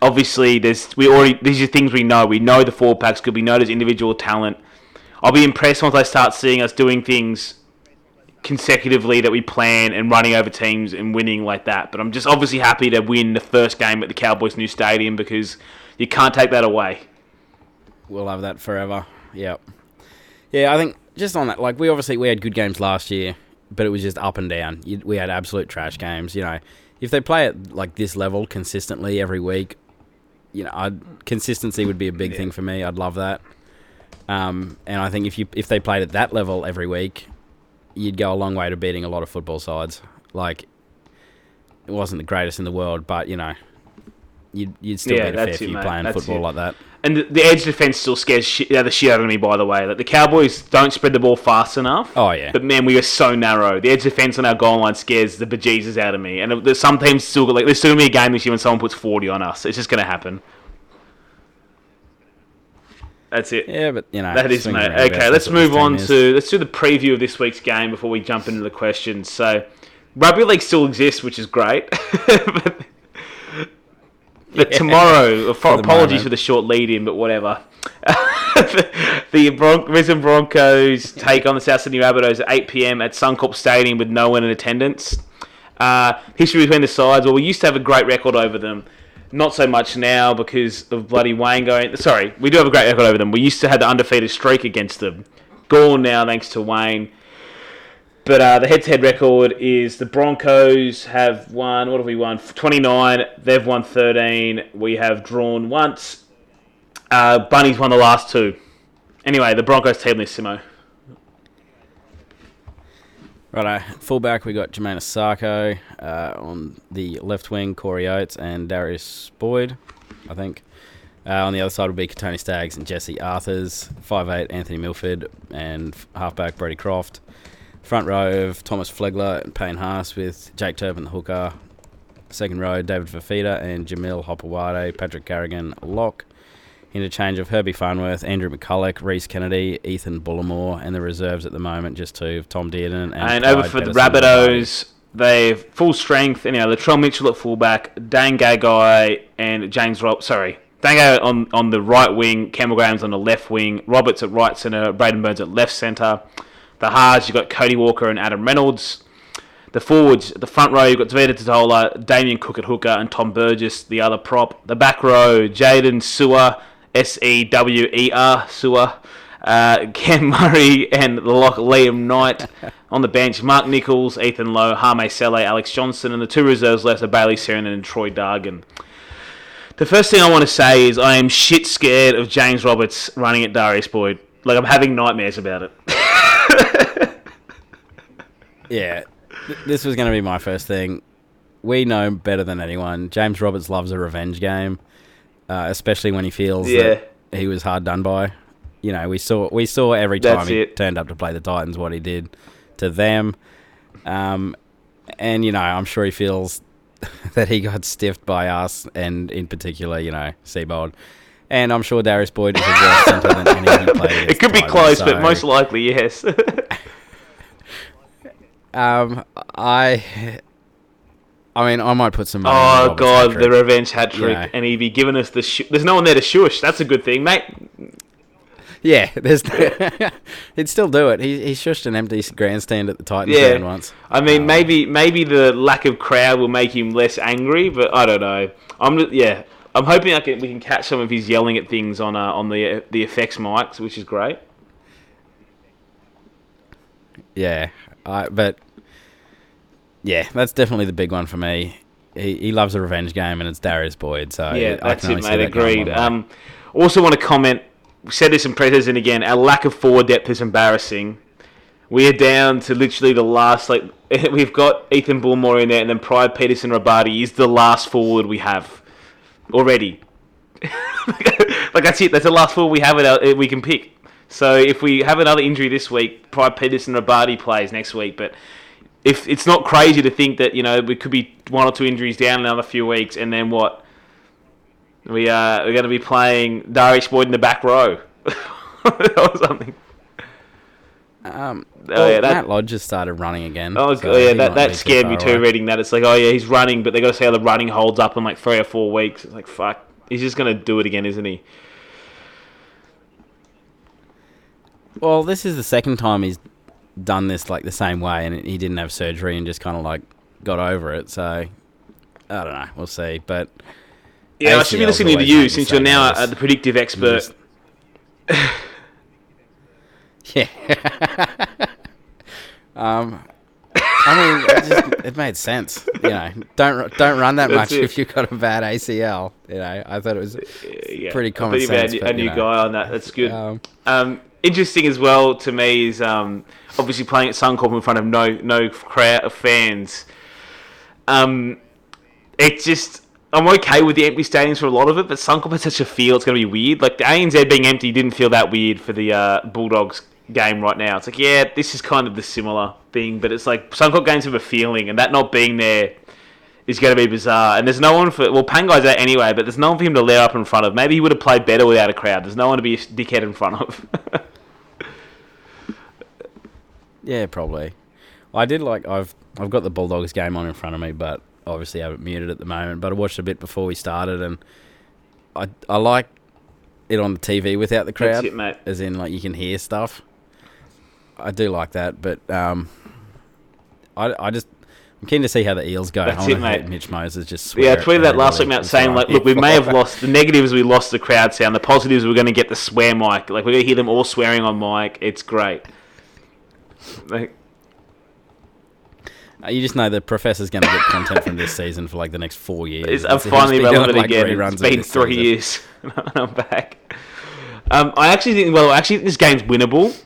obviously there's we already these are things we know. We know the four packs could be know there's individual talent. I'll be impressed once I start seeing us doing things consecutively that we plan and running over teams and winning like that. But I'm just obviously happy to win the first game at the Cowboys' new stadium because you can't take that away. We'll have that forever. Yep. Yeah, I think just on that, like we obviously we had good games last year, but it was just up and down. We had absolute trash games. You know, if they play at like this level consistently every week, you know, I'd, consistency would be a big thing for me. I'd love that. Um, and I think if you if they played at that level every week, you'd go a long way to beating a lot of football sides. Like, it wasn't the greatest in the world, but you know, you'd you'd still Yeah, beat a fair few mate. playing That's football it. like that. And the, the edge defense still scares shit, the shit out of me, by the way. Like the Cowboys don't spread the ball fast enough. Oh, yeah. But man, we are so narrow. The edge defense on our goal line scares the bejesus out of me. And there's some teams still like there's still gonna be a game this year when someone puts 40 on us. It's just gonna happen. That's it. Yeah, but you know That is, mate. Okay, let's move on is. to let's do the preview of this week's game before we jump into the questions. So, rugby league still exists, which is great. but but tomorrow, ap- the apologies moment. for the short lead in, but whatever. the Bron- Brisbane Broncos take on the South Sydney Rabbitohs at 8 p.m. at Suncorp Stadium with no one in attendance. Uh, history between the sides. Well, we used to have a great record over them. Not so much now because of bloody Wayne going. Sorry, we do have a great record over them. We used to have the undefeated streak against them. Gone now thanks to Wayne. But uh, the head-to-head record is the Broncos have won. What have we won? Twenty-nine. They've won thirteen. We have drawn once. Uh, Bunny's won the last two. Anyway, the Broncos team this Simo. Righto, fullback we got Jamayne Isaako. Uh, on the left wing, Corey Oates and Darius Boyd, I think. Uh, on the other side will be Kotoni Staggs and Jesse Arthars. 5'8", Anthony Milford and halfback Brodie Croft. Front row of Thomas Flegler and Payne Haas with Jake Turpin, the hooker. Second row, David Fifita and Jamil Hopoate, Patrick Carrigan, lock. Interchange of Herbie Farnworth, Andrew McCullough, Rhys Kennedy, Ethan Bullemor, and the reserves at the moment just two of Tom Dearden and, And over for the Petterson-Robati. Rabbitohs, they've full strength. And, you know, Latrell Mitchell at fullback, Dane Gagai and James Rob. Sorry, Gagai on on the right wing, Campbell Graham's on the left wing, Roberts at right centre, Braidon Burns at left centre. The halves, you've got Cody Walker and Adam Reynolds. The forwards, the front row, you've got Tevita Tatola, Damien Cook at hooker, and Tom Burgess, the other prop. The back row, Jaden Sewer, S E W E R, Sewer, uh, Cam Murray, and the lock Liam Knight. On the bench, Mark Nicholls, Ethan Lowe, Hame Sele, Alex Johnson, and the two reserves left are Bailey Sarian and Troy Dargan. The first thing I want to say is I am shit scared of James Roberts running at Darius Boyd. Like, I'm having nightmares about it. Yeah, th- this was going to be my first thing. We know better than anyone. James Roberts loves a revenge game, uh, especially when he feels Yeah. that he was hard done by. You know, we saw we saw every time That's he it. turned up to play the Titans what he did to them, um, and you know I'm sure he feels that he got stiffed by us, and in particular, you know, Seibold. And I'm sure Darius Boyd is a worse centre than any he played. It could be Titans, close, but most likely, yes. Um, I, I mean, I might put some. money on oh, God, the revenge hat trick. Yeah. And he'd be giving us the. Sh- There's no one there to shush. That's a good thing, mate. Yeah, there's. he'd still do it. He he shushed an empty grandstand at the Titans Yeah. once. I mean, Um, maybe maybe the lack of crowd will make him less angry, but I don't know. I'm yeah. I'm hoping I can we can catch some of his yelling at things on uh, on the uh, the effects mics, which is great. Yeah, I but. Yeah, that's definitely the big one for me. He, he loves a revenge game, and it's Darius Boyd. So Yeah, I that's it, mate. Agreed. Um, also want to comment. We said this in preseason again. Our lack of forward depth is embarrassing. We are down to literally the last. Like we've got Ethan Bullemor in there, and then Pride Petterson Robati is the last forward we have already. like that's it. That's the last forward we have. It uh, we can pick. So if we have another injury this week, Pride Petterson Robati plays next week. But if it's not crazy to think that you know we could be one or two injuries down in another few weeks, and then what? We uh, we're going to be playing Darius Boyd in the back row or something. um, Oh, yeah, that- Matt Lodge just started running again. Oh, so oh, yeah, that, that scared me too. away. Reading that, it's like, oh yeah, he's running, but they got to see how the running holds up in like three or four weeks. It's like, fuck, he's just going to do it again, isn't he? Well, this is the second time he's done this like the same way, and he didn't have surgery and just kind of like got over it. So I don't know. We'll see. But Yeah, I should be ACLs listening to you since you're now uh, the predictive expert. Just- yeah. um. I mean, it, just, it made sense. You know, don't don't run that That's much it. if you've got a bad ACL. You know, I thought it was yeah, pretty common believe we had sense, a- but, a new you know. guy on that. That's good. Um, Um, interesting as well to me is um, obviously playing at Suncorp in front of no no crowd of fans. Um, it just I'm okay with the empty stadiums for a lot of it, but Suncorp has such a feel. It's going to be weird. Like the ANZ being empty didn't feel that weird for the uh, Bulldogs game right now. It's like yeah, this is kind of the similar thing, but it's like Suncorp games have a feeling, and that not being there is going to be bizarre. And there's no one for well, Pangai's out anyway, but there's no one for him to layer up in front of. Maybe he would have played better without a crowd. There's no one to be a dickhead in front of. Yeah, probably. I did like I've I've got the Bulldogs game on in front of me, but obviously I have it muted at the moment. But I watched a bit before we started, and I I like it on the TV without the crowd, That's it, mate. as in like you can hear stuff. I do like that, but um, I I just. I'm keen to see how the Eels go. That's I it, mate. Mitch Moses just Yeah, I tweeted that last week, It's saying like, look, we may have lost the negatives. We lost the crowd sound. The positives, we're going to get the swear mic. Like we're going to hear them all swearing on mic. It's great. Like, Uh, You just know the professor's going to get content from this season for like the next four years. it's, finally been relevant like, again. It's been three season. years, and I'm back. Um, I actually think. Well, actually, think this game's winnable.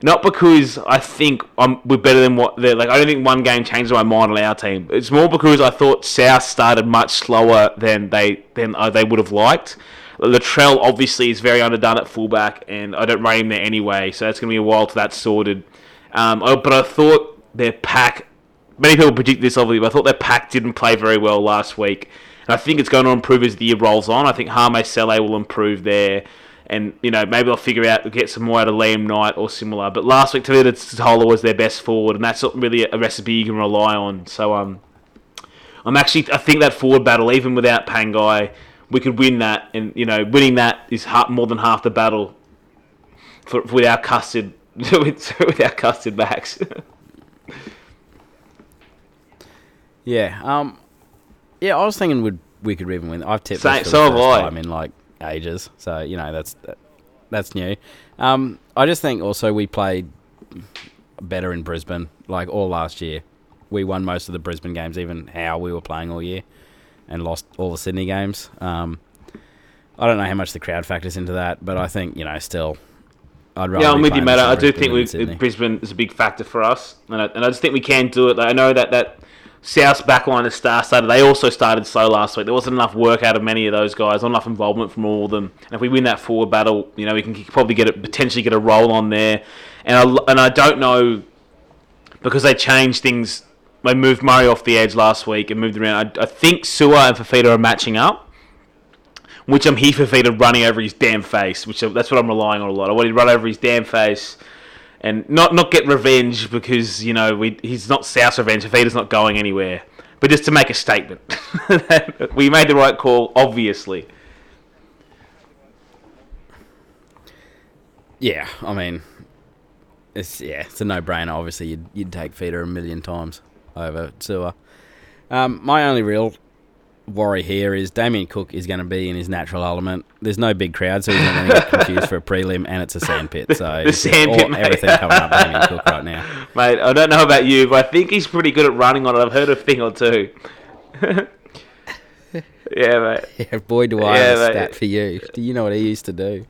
Not because I think I'm, we're better than what they're like. I don't think one game changed my mind on our team. It's more because I thought South started much slower than they than uh, they would have liked. Latrell obviously is very underdone at fullback, and I don't rate him there anyway. So it's going to be a while till that's sorted. Um, oh, but I thought their pack. Many people predict this, obviously, but I thought their pack didn't play very well last week. And I think it's going to improve as the year rolls on. I think Hame Sele will improve there. And you know maybe they'll figure out get some more out of Liam Knight or similar. But last week Tavita Tola was their best forward, and that's not really a recipe you can rely on. So um, I'm actually I think that forward battle, even without Pangai, we could win that, and you know winning that is more than half the battle for, with our custard with, with our custard backs. Yeah. Um. Yeah, I was thinking would we could even win. I've tipped Same- so have I. time in like ages, so you know that's that, that's new. Um. I just think also we played better in Brisbane, like all last year. We won most of the Brisbane games, even how we were playing all year, and lost all the Sydney games. Um. I don't know how much the crowd factors into that, but I think you know still. I'd rather Yeah, I'm with you, mate. I do think we, Brisbane is a big factor for us, and I, and I just think we can do it. Like, I know that that South's backline is star started. They also started slow last week. There wasn't enough work out of many of those guys, not enough involvement from all of them. And if we win that forward battle, you know, we can probably get it potentially get a roll on there. And I, and I don't know because they changed things. They moved Murray off the edge last week and moved around. I, I think Sewer and Fifita are matching up which I'm here for Vita running over his damn face, which that's what I'm relying on a lot. I want him to run over his damn face and not not get revenge because you know we he's not South's revenge. Vita's not going anywhere, but just to make a statement we made the right call, obviously. Yeah, I mean, it's yeah, it's a no-brainer. Obviously, you'd you'd take Feeder a million times over Sewer. Um, my only real worry here is Damien Cook is going to be in his natural element. There's no big crowd, so he's not going to get confused for a prelim, and it's a sandpit. So The sandpit, all- mate. everything coming up Damien Cook right now. Mate, I don't know about you, but I think he's pretty good at running on it. I've heard a thing or two. yeah, mate. Yeah, boy, do I Yeah, have a stat for you. Do you know what he used to do?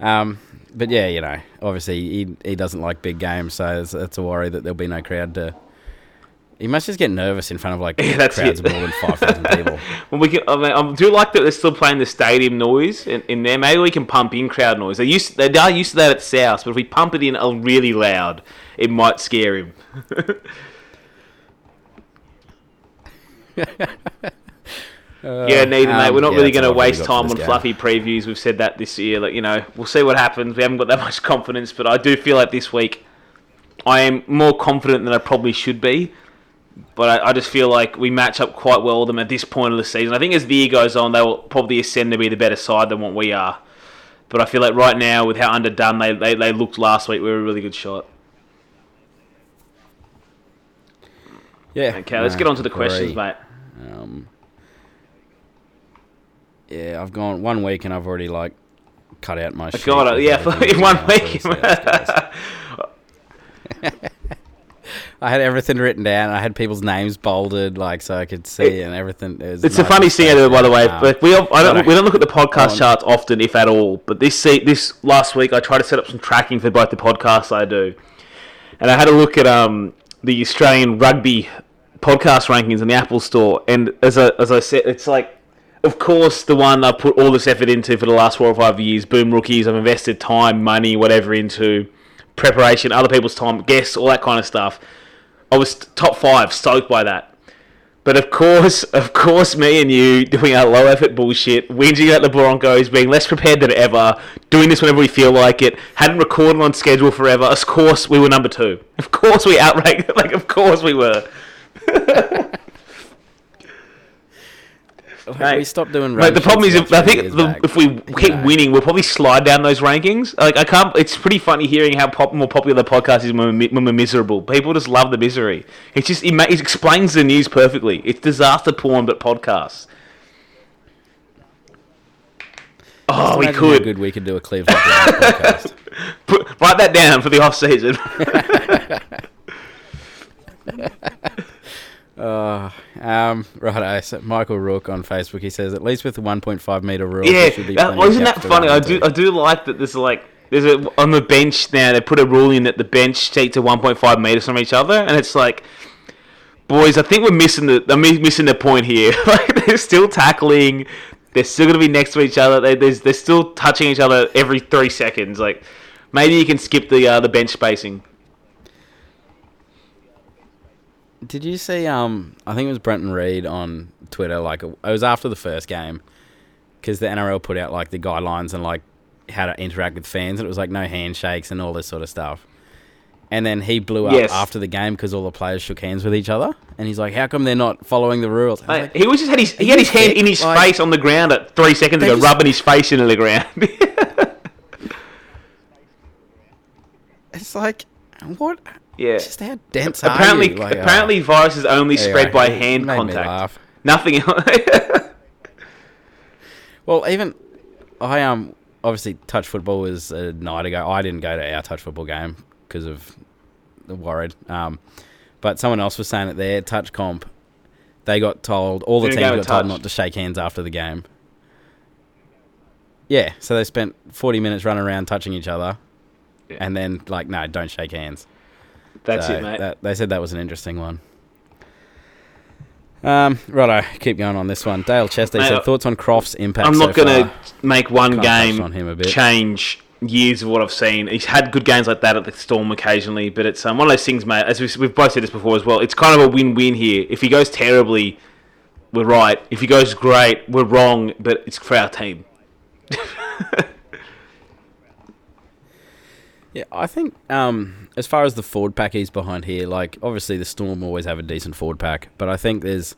Um, but yeah, you know, obviously he he doesn't like big games, so it's, it's a worry that there'll be no crowd to. He must just get nervous in front of like Yeah, that's crowds it. of more than five thousand people. Well, we can. I, mean, I do like that they're still playing the stadium noise in, in there. Maybe we can pump in crowd noise. They used they are used to that at South, but if we pump it in a really loud, it might scare him. yeah, neither, mate. um, We're not yeah, really going to all I've really waste time on game. fluffy previews. We've said that this year. Like you know, we'll see what happens. We haven't got that much confidence, but I do feel like this week I am more confident than I probably should be. But I, I just feel like we match up quite well with them at this point of the season. I think as the year goes on, they will probably ascend to be the better side than what we are. But I feel like right now, with how underdone they, they, they looked last week, we were a really good shot. Yeah. Okay, let's get on to the agree. questions, mate. Um, yeah, I've gone one week and I've already like cut out my. God, yeah, in one week. so let's go. I had everything written down. I had people's names bolded, like so I could see and everything. It It's a funny thing, by the way. But we all, I don't I- we don't look at the podcast charts often, if at all. But this se- this last week, I tried to set up some tracking for both the podcasts I do, and I had a look at um the Australian rugby podcast rankings in the Apple Store. And as I as I said, it's like, of course, the one I put all this effort into for the last four or five years. Boom rookies. I've invested time, money, whatever into preparation, other people's time, guests, all that kind of stuff. I was top five, stoked by that. But of course, of course, me and you doing our low effort bullshit, whinging at the Broncos, being less prepared than ever, doing this whenever we feel like it, hadn't recorded on schedule forever. Of course, we were number two. Of course, we outranked. Like, of course, we were. we stopped doing. Like, the problem is, if, I think the, if we keep know. winning, we'll probably slide down those rankings. Like, I can't. It's pretty funny hearing how pop, more popular the podcast is when we're, when we're miserable. People just love the misery. It's just it, ma- it explains the news perfectly. It's disaster porn, but podcasts. Oh, we could good we could do a Cleveland podcast. Put, write that down for the off season. Uh, um, right, so Michael Rook on Facebook. He says at least with the 1.5 meter rule. yeah, should be that, plenty isn't that funny? I do. I do like that. There's like there's a on the bench now. They put a rule in that the bench seats are 1.5 meters from each other, and it's like, boys, I think we're missing the. I'm missing the point here. like they're still tackling. They're still going to be next to each other. They, there's, they're still touching each other every three seconds. Like maybe you can skip the uh, the bench spacing. Did you see? Um, I think it was Brenton Reed on Twitter. Like it was after the first game, because the NRL put out like the guidelines and like how to interact with fans, and it was like no handshakes and all this sort of stuff. And then he blew up Yes. after the game because all the players shook hands with each other, and he's like, "How come they're not following the rules?" Was like, he was just had his he had his hand in his Like- face on the ground at three seconds ago, just- rubbing his face into the ground. it's like, what? Yeah. Just how dense are apparently, you? Like, apparently, viruses only Anyway, spread by hand contact. Nothing else. Well, even I um obviously touch football was a night ago. I didn't go to our touch football game because of the worried. Um, but someone else was saying that their touch comp, they got told all the teams go got with told not to shake hands after the game. Yeah, so they spent forty minutes running around touching each other, Yeah. and then like no, don't shake hands. That's So it, mate. that- they said that was an interesting one. Um, righto, keep going on this one. Dale Chester Mate, said thoughts on Croft's impact. I'm so not going to make one game on him a bit. change years of what I've seen. He's had good games like that at the Storm occasionally, but it's um, one of those things, mate. As we've, we've both said this before as well, it's kind of a win-win here. If he goes terribly, we're right. If he goes great, we're wrong, but it's for our team. Yeah, I think um, as far as the forward pack is behind here, like obviously the Storm always have a decent forward pack, but I think there's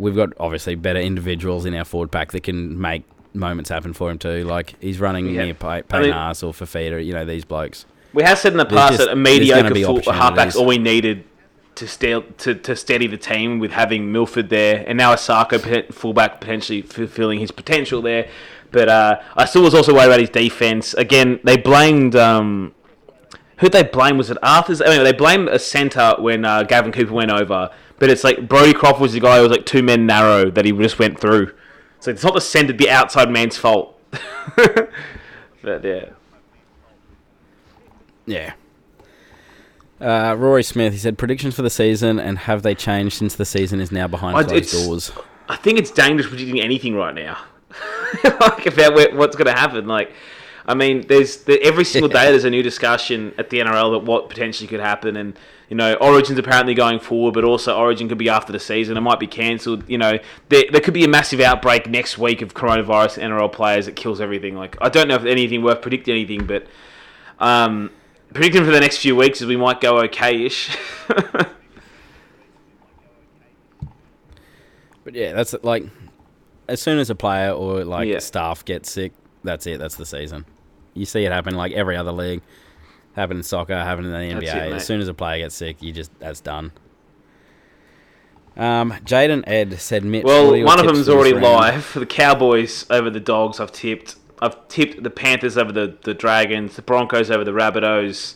we've got obviously better individuals in our forward pack that can make moments happen for him too. Like he's running Yeah. near I mean- or Fifita, you know these blokes. We have said in the past just- that a mediocre full halfback's all we needed to, to to steady the team with having Milford there, and now Isaako fullback potentially fulfilling his potential there. But uh, I still was also worried about his defense. Again, they blamed um, who they blame was it Arthur's? Anyway, they blamed a centre when uh, Gavin Cooper went over, but it's like Brodie Croft was the guy who was like two men narrow that he just went through. So it's not the centre, the outside man's fault. but yeah. Yeah. Uh, Rory Smith, he said predictions for the season and have they changed since the season is now behind closed it's- doors? I think it's dangerous predicting anything right now. like about what's going to happen. Like, I mean, there's the, every single day there's a new discussion at the NRL that what potentially could happen, and you know, Origin's apparently going forward, but also Origin could be after the season. It might be cancelled. You know, there, there could be a massive outbreak next week of coronavirus in NRL players that kills everything. Like, I don't know if anything worth predicting anything, but um, predicting for the next few weeks is we might go okay-ish. But yeah, that's like as soon as a player or like Yeah. staff gets sick, that's it. That's the season. You see it happen like every other league. Happen in soccer, happen in the NBA. It, as soon as a player gets sick, you just that's done. Um, Jaden Ed said, "Mitch, Well, one of them's already live. For the Cowboys over the Dogs, I've tipped. I've tipped the Panthers over the, the Dragons, the Broncos over the Rabbitohs.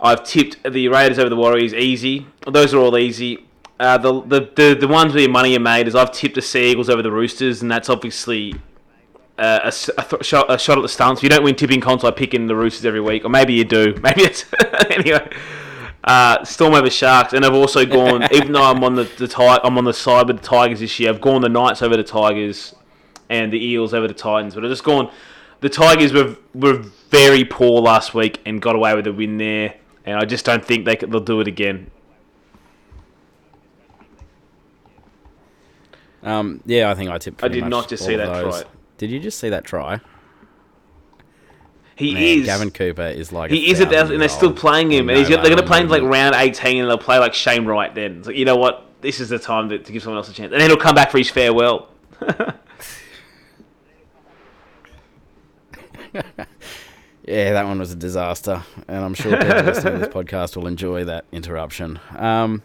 I've tipped the Raiders over the Warriors easy. Those are all easy. Uh, the, the, the the ones where your money are made is I've tipped the Sea Eagles over the Roosters, and that's obviously uh, a, a th- shot, a shot at the stumps. If you don't win tipping comps, I pick in the Roosters every week, or maybe you do. Maybe it's anyway. Uh, Storm over Sharks, and I've also gone. even though I'm on the the ti- I'm on the side with the Tigers this year. I've gone the Knights over the Tigers, and the Eels over the Titans. But I've just gone. The Tigers were were very poor last week and got away with a win there, and I just don't think they could, they'll do it again. Um, yeah, I think I tipped. I did not just see that those. try. Did you just see that try? He Man, is. Gavin Cooper is like He is thousand and they're still playing him. And No he's got, they're going to play him like round 18, and they'll play like Shane Wright then. It's like, you know what? This is the time to, to give someone else a chance. And then he'll come back for his farewell. Yeah, that one was a disaster, and I'm sure people listening to this podcast will enjoy that interruption. Um,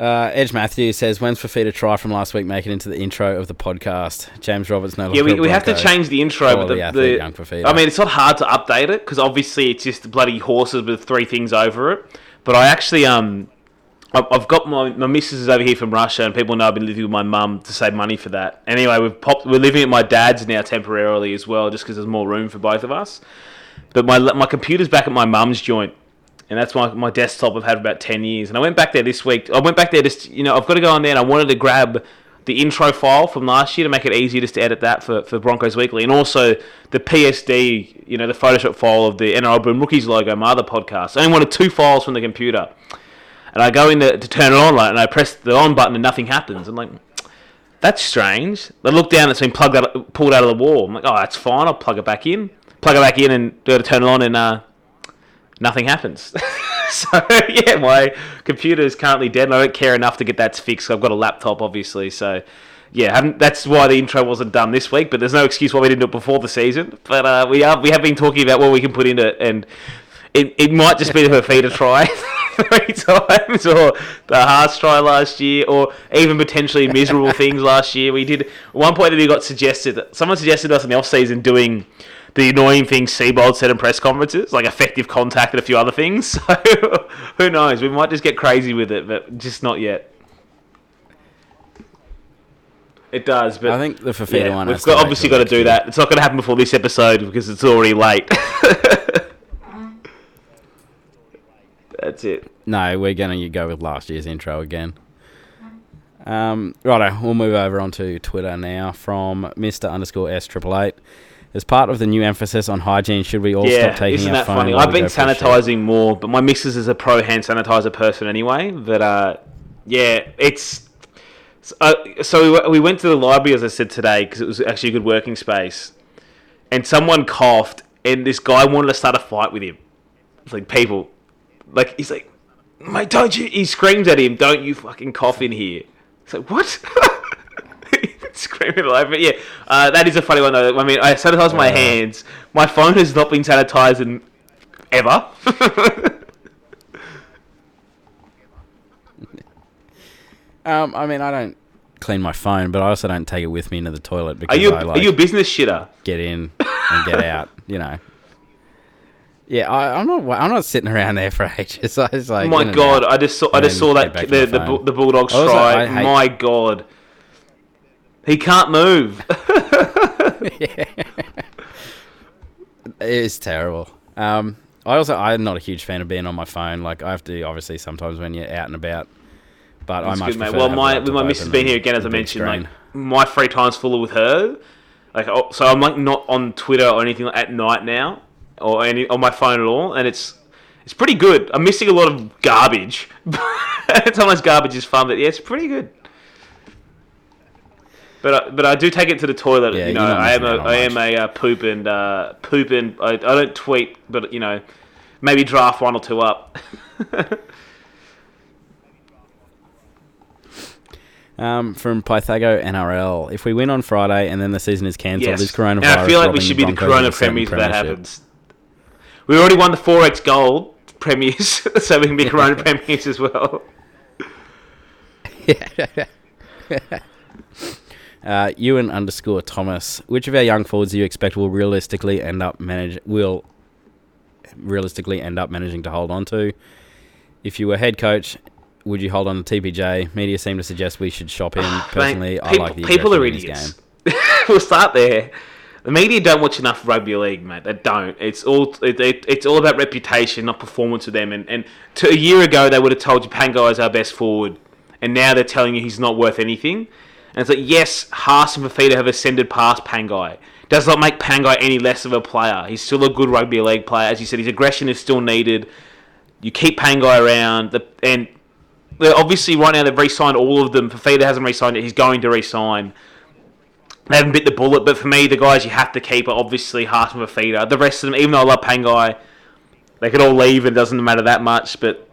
uh, Edge Matthews says, "When's Fifita try from last week make it into the intro of the podcast?" James Roberts no longer. Yeah, we, we have to change the intro. But the the, athlete, the- young Fifita. I mean, it's not hard to update it because obviously it's just bloody horses with three things over it. But I actually, um, I've I've got my my missus is over here from Russia, and people know I've been living with my mum to save money for that. Anyway, we've popped. We're living at my dad's now temporarily as well, just because there's more room for both of us. But my my computer's back at my mum's joint, and that's my my desktop I've had for about ten years. And I went back there this week. I went back there just you know I've got to go on there, and I wanted to grab the intro file from last year to make it easier just to edit that for, for Broncos Weekly, and also the PSD, you know, the Photoshop file of the NRL Boom Rookies logo, my other podcast. I only wanted two files from the computer, and I go in to, to turn it on, like, and I press the on button, and nothing happens. I'm like, that's strange. I look down, it's been plugged out, pulled out of the wall. I'm like, oh, that's fine. I'll plug it back in. Plug it back in and go to turn it on, and uh, nothing happens. so yeah, my computer is currently dead, and I don't care enough to get that fixed. I've got a laptop, obviously, so yeah, that's why the intro wasn't done this week. But there's no excuse why we didn't do it before the season. But uh, we are we have been talking about what we can put into it, and it, it might just be the Fifita try three times, or the Haas try last year, or even potentially miserable things last year. We did one point that we got suggested. Someone suggested us in the off season doing the annoying things Seibold said in press conferences, like effective contact and a few other things. So who knows? We might just get crazy with it, but just not yet. It does, but I think the Fifita yeah, one. we've got, obviously got to do that. It's not going to happen before this episode because it's already late. That's it. No, we're going to go with last year's intro again. Um, righto, we'll move over onto Twitter now from Mr. underscore S triple eight. As part of the new emphasis on hygiene, should we all yeah, stop taking isn't that funny? I've been go for a shit? sanitizing more, but my missus is a pro hand sanitizer person anyway. But uh, yeah, it's uh, so we, we went to the library as I said today because it was actually a good working space, and someone coughed, and this guy wanted to start a fight with him. It's like people, like he's like, mate, don't you? He screams at him, "Don't you fucking cough in here!" It's like what? Screaming alive, but yeah, uh, that is a funny one though. I mean, I sanitize my hands. My phone has not been sanitized in ever. Um, I mean, I don't clean my phone, but I also don't take it with me into the toilet because are you I like are you a business shitter? get in and get out. You know. Yeah, I, I'm not. I'm not sitting around there for ages. I was like, Oh my god. I just saw I just saw that the my the, the Bulldogs Also, try. My god, he can't move. It is terrible. Um, I also I'm not a huge fan of being on my phone. Like I have to obviously sometimes when you're out and about. But I That's much good, mate. Well, my with my missus being here again, as I mentioned, screen. like my free time's full with her. Like, oh, so I'm like not on Twitter or anything at night now, or any on my phone at all, and it's it's pretty good. I'm missing a lot of garbage. Sometimes garbage is fun, but yeah, it's pretty good. But I, but I do take it to the toilet. Yeah, you know, I am a I am a uh, poop and uh, poop and I, I don't tweet, but you know, maybe draft one or two up. Um, from Pythago NRL, if we win on Friday and then the season is cancelled, Yes. is coronavirus? And I feel like we should be the Corona Premiers if that happens. We already won the 4X Gold Premiers, so we can be Corona Premiers as well. Uh, Ewan underscore Thomas. Which of our young forwards do you expect will realistically end up manage will realistically end up managing to hold on to? If you were head coach, would you hold on to TPJ? Media seem to suggest we should shop him. Personally, Mate, I people, like the people are aggression in his idiots. game. we'll start there. The media don't watch enough rugby league, mate. They don't. It's all it, it, it's all about reputation, not performance with them. And and to a year ago, they would have told you Pangai is our best forward, and now they're telling you he's not worth anything. And it's like, yes, Haas and Fifita have ascended past Pangai. Does not make Pangai any less of a player. He's still a good rugby league player. As you said, his aggression is still needed. You keep Pangai around, and obviously right now they've re-signed all of them. Fifita hasn't re-signed it. He's going to re-sign. They haven't bit the bullet, but for me, the guys you have to keep are obviously Haas and Fifita. The rest of them, even though I love Pangai, they could all leave. And it doesn't matter that much. But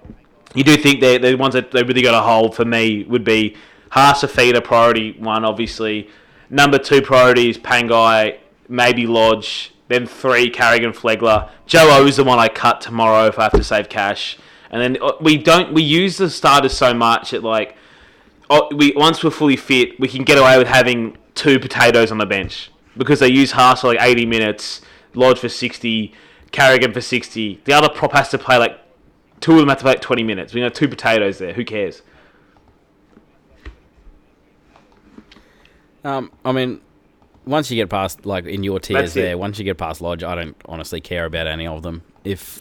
you do think they're the ones that they really got to hold for me would be Haas, a feeder priority one, obviously. Number two priority is Pangai, maybe Lodge. Then three, Carrigan, Flegler. Joe O is the one I cut tomorrow if I have to save cash. And then uh, we don't we use the starters so much at like oh, we once we're fully fit, we can get away with having two potatoes on the bench because they use Haas for like 80 minutes, Lodge for 60, Carrigan for 60. The other prop has to play like two of them have to play like 20 minutes. We got two potatoes there. Who cares? Um, I mean, once you get past like in your tiers That's it. there, once you get past Lodge, I don't honestly care about any of them. If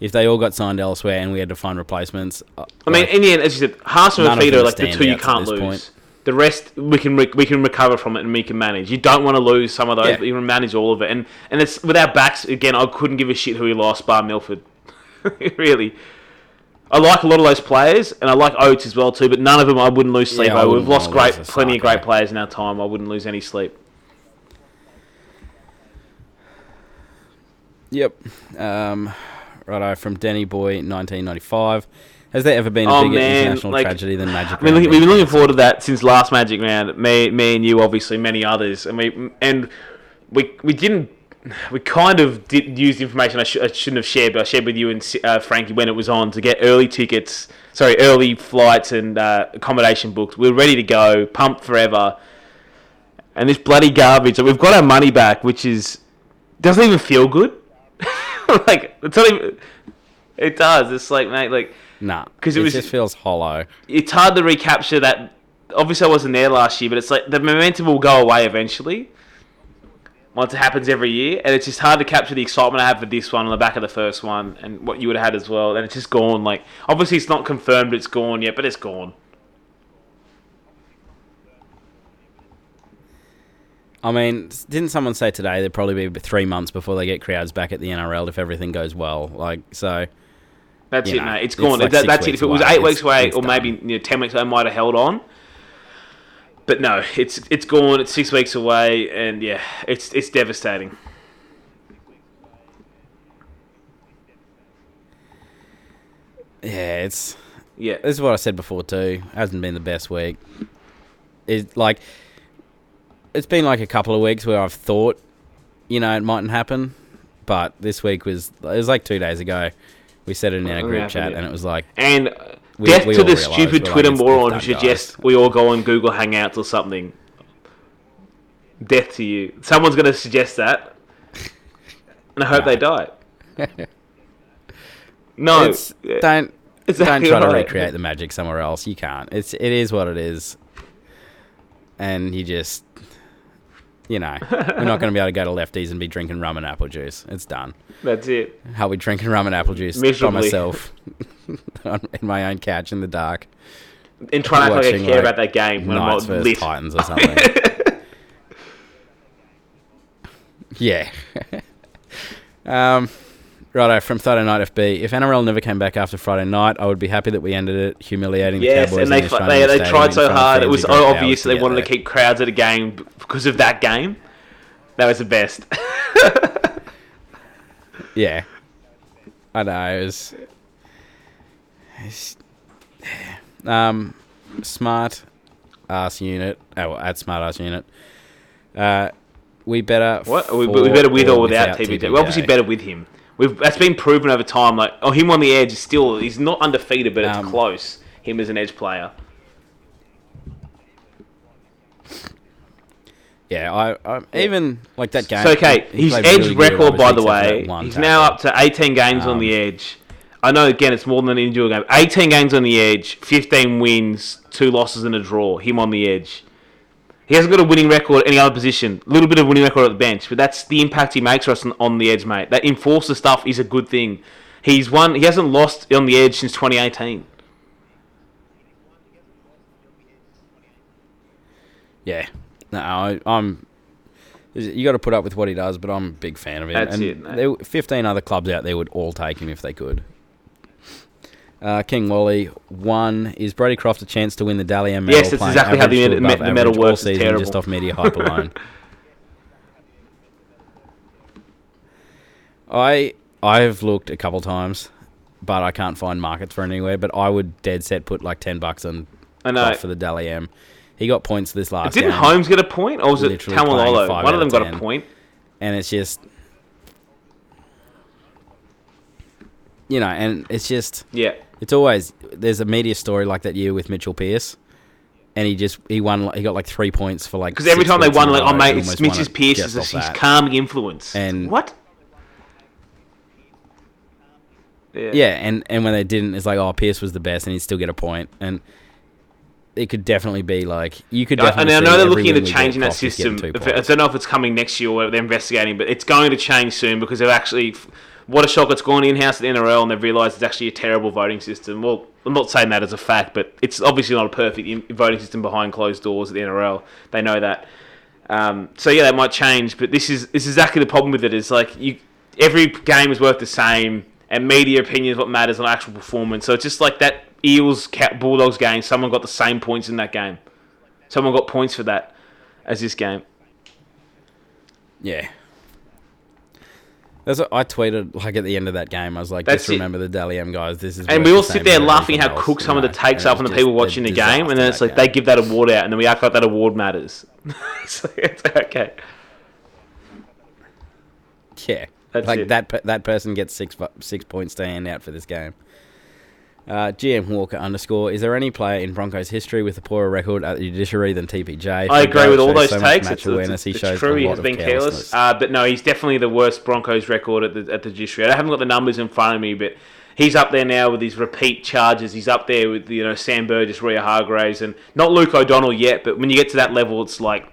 if they all got signed elsewhere and we had to find replacements, uh, I mean, like, in the end, as you said, Haas and None of Fifita them are like the two you can't lose. point. The rest we can re- we can recover from it and we can manage. You don't want to lose some of those, Yeah. but you can manage all of it. And and it's with our backs again. I couldn't give a shit who we lost, bar Milford. really, I like a lot of those players, and I like Oates as well too. But none of them I wouldn't lose sleep Yeah, over. We've lost great, plenty of great players in our time. I wouldn't lose any sleep. Yep. Um, righto, from Denny Boy, 1995. Has there ever been a Oh, bigger man, international like, tragedy than Magic? I mean, look, we've been looking forward to that since last Magic Round. Me, me, and you, obviously, many others, and we and we we didn't. We kind of did use information I, sh- I shouldn't have shared, but I shared with you and uh, Frankie when it was on to get early tickets. Sorry, early flights and uh, accommodation booked. We are ready to go, pumped forever, and this bloody garbage. We've got our money back, which is doesn't even feel good. like it's not even. It does. It's like mate, like Nah, 'Cause it it, was- just feels hollow. it's hard to recapture that. Obviously, I wasn't there last year, but it's like the momentum will go away eventually. Once it happens every year, and it's just hard to capture the excitement I had for this one on the back of the first one, and what you would have had as well. And it's just gone. Like obviously, it's not confirmed it's gone yet, but it's gone. I mean, didn't someone say today there'd probably be three months before they get crowds back at the NRL if everything goes well? Like, so That's it, know, mate. It's it's gone. like That- that's it. If it was eight it's- weeks away, it's or maybe you know, ten weeks, I might have held on. But no, it's it's gone. It's six weeks away, and yeah, it's it's devastating. yeah, it's Yeah, this is what I said before too. Hasn't been the best week. It's like it's been like a couple of weeks where I've thought, you know, it mightn't happen, but this week was it was like two days ago. We said it in our group happened, chat, yeah. and it was like, And uh, We- death we to the stupid like, Twitter moron who suggests we all go on Google Hangouts or something. Death to you. Someone's going to suggest that. And I hope they die. No. it's, don't exactly don't try to recreate the magic somewhere else. You can't. It's it is what it is, and you just. You know, we're not going to be able to go to lefties and be drinking rum and apple juice. It's done. That's it. How we drinking rum and apple juice Miserably. by myself in my own couch in the dark. And try not to Watching, care like, about that game when Knights I'm not lit. Titans or something. yeah. um, righto, from Friday Night FB. If NRL never came back after Friday night, I would be happy that we ended it humiliating the Yes, and they the they, they tried so hard. It was drove obvious they wanted to keep crowds at a game because of that game. That was the best. Yeah. I know. It was. it's- um, smart ass unit. Oh, well, at smart ass unit. Uh, we better. What? We, we better with or without, without TPJ. We're obviously better with him. We've that's been proven over time. Like, oh, him on the edge is still he's not undefeated, but it's Um, close. Him as an edge player. Yeah, I, I even like that game. So okay, his edge really good, record, by the obviously, except for way, he's now up to 18 games on the Um, edge. I know again it's more than an individual game. 18 games on the edge, 15 wins, two losses and a draw. Him on the edge. He hasn't got a winning record at any other position. A little bit of winning record at the bench, but that's the impact he makes for us on, on the edge, mate. That enforcer stuff is a good thing. He's won. He hasn't lost on the edge since 2018. Yeah, no, I, I'm. You got to put up with what he does, but I'm a big fan of him. That's and it, mate. There, Fifteen other clubs out there would all take him if they could. Uh, King Wally one is Brodie Croft a chance to win the Dally M medal? Yes, that's exactly how the med- the medal average all works. Season. Just off media hype alone. I I've looked a couple times, but I can't find markets for anywhere. But I would dead set put like ten bucks on I know. For the Dally M. He got points this last Didn't game. Holmes get a point, or was it Literally Taumalolo? One of them got a 10. point. and it's just you know and it's just Yeah. It's always there's a media story like that year with mitchell pearce and he just he won he got like three points for like Because every time they won, like, oh mate, it's won Pearce is his that. calming influence. And- what? Yeah. yeah and and when they didn't it's like oh pearce was the best and he'd still get a point and it could definitely be like you could I, definitely and I know they're looking into changing that Croft is getting system. two If it- I don't know if it's coming next year or they're investigating, but it's going to change soon because they've actually. What a shock! It's gone in house at the NRL and they've realised it's actually a terrible voting system. Well, I'm not saying that as a fact, but it's obviously not a perfect voting system behind closed doors at the NRL. They know that. Um, so yeah, that might change, but this is this is exactly the problem with it. Is like you, every game is worth the same, and media opinion is what matters on actual performance. So it's just like that Eels Bulldogs game. Someone got the same points in that game. Someone got points for that as this game. Yeah. That's what I tweeted like at the end of that game. I was like, That's just it. remember the Dally M guys. This is And we all sit there laughing how cook some of the takes up on the people watching the game, and then it's like they give that award out, and then we act like that award matters. it's okay. Yeah, That's like it. that. pe- That person gets six vo- six points to hand out for this game. Uh, GM Walker underscore. Is there any player in Broncos history with a poorer record at the judiciary than TPJ? I agree with all those So takes. It's, awareness. it's, it's true. He has been careless, carelessness. uh, but no, he's definitely the worst Broncos record at the at the judiciary. I haven't got the numbers in front of me, but he's up there now with his repeat charges. He's up there with you know Sam Burgess, Waerea-Hargreaves, and not Luke O'Donnell yet. But when you get to that level, it's like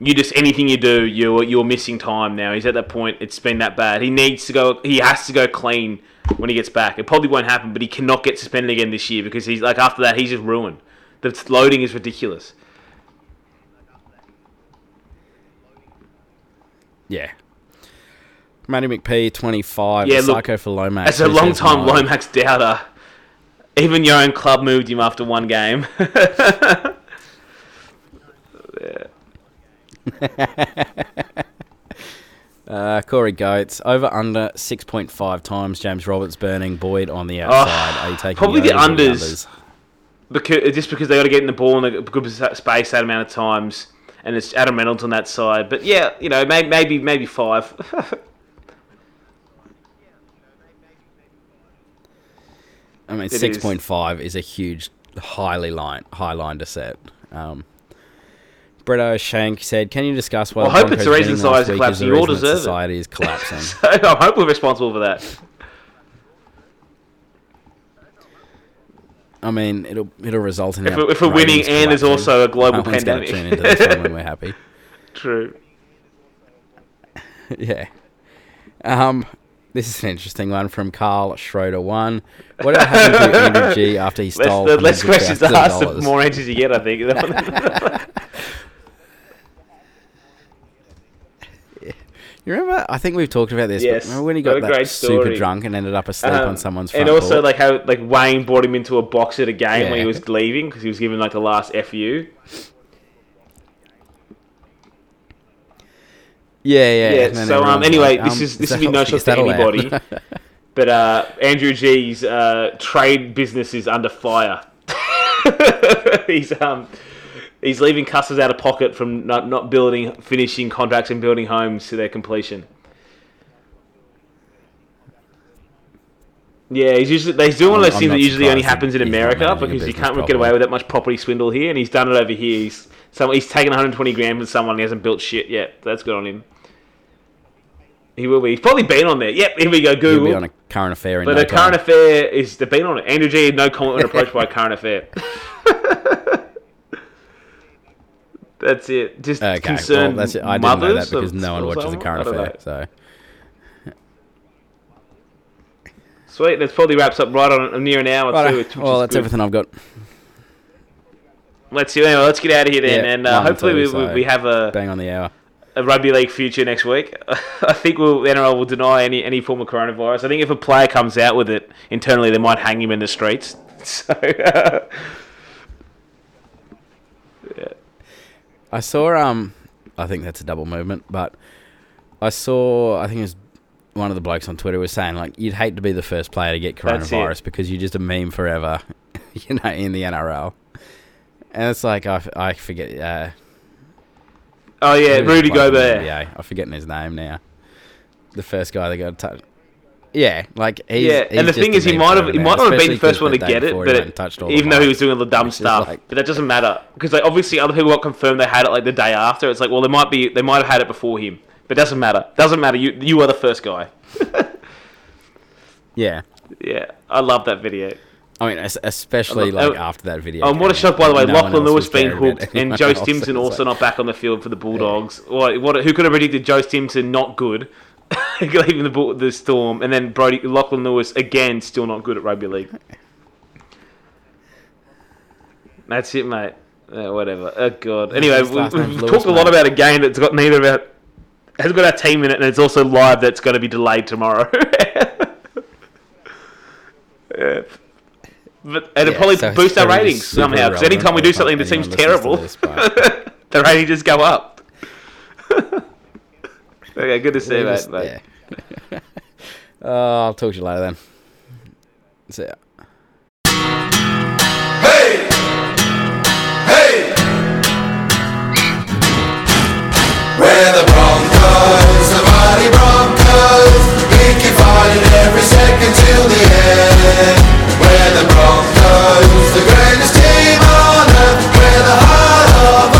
you just anything you do, you're you're missing time now. He's at that point. It's been that bad. He needs to go. He has to go clean when he gets back. It probably won't happen, but he cannot get suspended again this year because he's like after that he's just ruined. The loading is ridiculous. Yeah. Matty McP, 25. Yeah, Yeah, look, Psycho for Lomax. As a long time. Lomax doubter, even your own club moved him after one game. Uh, Corey Goats, over under 6.5 times James Roberts burning Boyd on the outside. Are you taking Oh, probably the overs or unders. because just because they got to get in the ball in a good space that amount of times, and it's Adam Reynolds on that side. But yeah, you know, maybe maybe maybe five. I mean, It six is. point is a huge, highly line, high line to set. Um, Bretto Shank said, "Can you discuss why Well, I hope it's Broncos the reason society is collapsing. You all deserve it. society is collapsing?" so I hope we're responsible for that. I mean, it'll it'll result in If if we're winning and there's also a global No pandemic. tune into this one when we're happy. True. yeah. Um, this is an interesting one from Carl Schroeder. One, what happened to Andrew G after he Less, stole? the less questions asked, the more answers you get. I think. You remember? I think we've talked about this. Yes, but remember when he got that super drunk and ended up asleep Um, on someone's front and also like how like Wayne brought him into a box at a game when he was leaving because he was giving like the last fu. yeah, yeah. Yeah, so, um, anyway, like, this um, is- this will be no is to anybody. But uh, Andrew G's uh, trade business is under fire. he's um he's leaving customers out of pocket from not not building, finishing contracts and building homes to their completion. Yeah, he's usually he's doing one of those I'm things that usually only happens in that he's not America because you can't get away with that much property swindle here, and he's done it over here. He's so he's taken 120 grand from someone. He hasn't built shit yet. That's good on him. He will be. He's probably been on there. Yep, here we go. He'll Google. be on a current affair in But no a current time. affair is they've been on it. Andrew G no comment when approached by a current affair. that's it. Just Okay, well, concerned that's it. I didn't know that because no one watches someone? current affair. So Sweet. That probably wraps up right on near an hour Righto. too. Which, which well, that's good. everything I've got. Let's see. Anyway, let's get out of here then, Yeah, and uh, hopefully two, we, we, so we have a, Bang on the hour. a rugby league future next week. I think we'll, NRL will deny any any form of coronavirus. I think if a player comes out with it internally, they might hang him in the streets. So. I saw um I think that's a double movement, but I saw I think it was one of the blokes on Twitter was saying like you'd hate to be the first player to get coronavirus because you're just a meme forever, you know, in the NRL. And it's like I, I forget uh oh yeah, Rudy Gobert. NBA? I'm forgetting his name now. The first guy that got touched. Yeah, like he's, yeah, he's and the thing is, he might have he might not have been the first one to get it, before he went and but touched all even though he was doing all the dumb stuff, like- but that doesn't matter because like obviously other people got confirmed they had it like the day after. It's like well they might be they might have had it before him, but it doesn't matter. Doesn't matter. You you are the first guy. yeah. Yeah, I love that video. I mean, es- especially like oh, after that video. Um, what a shock, by the way. no Lachlan Lewis being hooked, and Joe. Stimson also like- not back on the field for the Bulldogs. What, what? Who could have predicted Joe Stimson not good, leaving the the Storm, and then Brodie Lachlan Lewis again still not good at rugby league. That's it, mate. Uh, whatever. Oh god. Anyway, we, last name's we've Lewis, talked a lot mate. about a game that's got neither of our has got our team in it, and it's also live. That's going to be delayed tomorrow. But and it Yeah, probably so boost our ratings somehow. Because anytime we do something that seems terrible, this, the ratings just go up. Okay, good to see you, mate. mate. yeah. oh, I'll talk to you later then. See ya. Hey! Hey! We're the Broncos, the mighty Broncos. We keep fighting every second till the end. We're the Broncos, the greatest team on earth. We're the heart of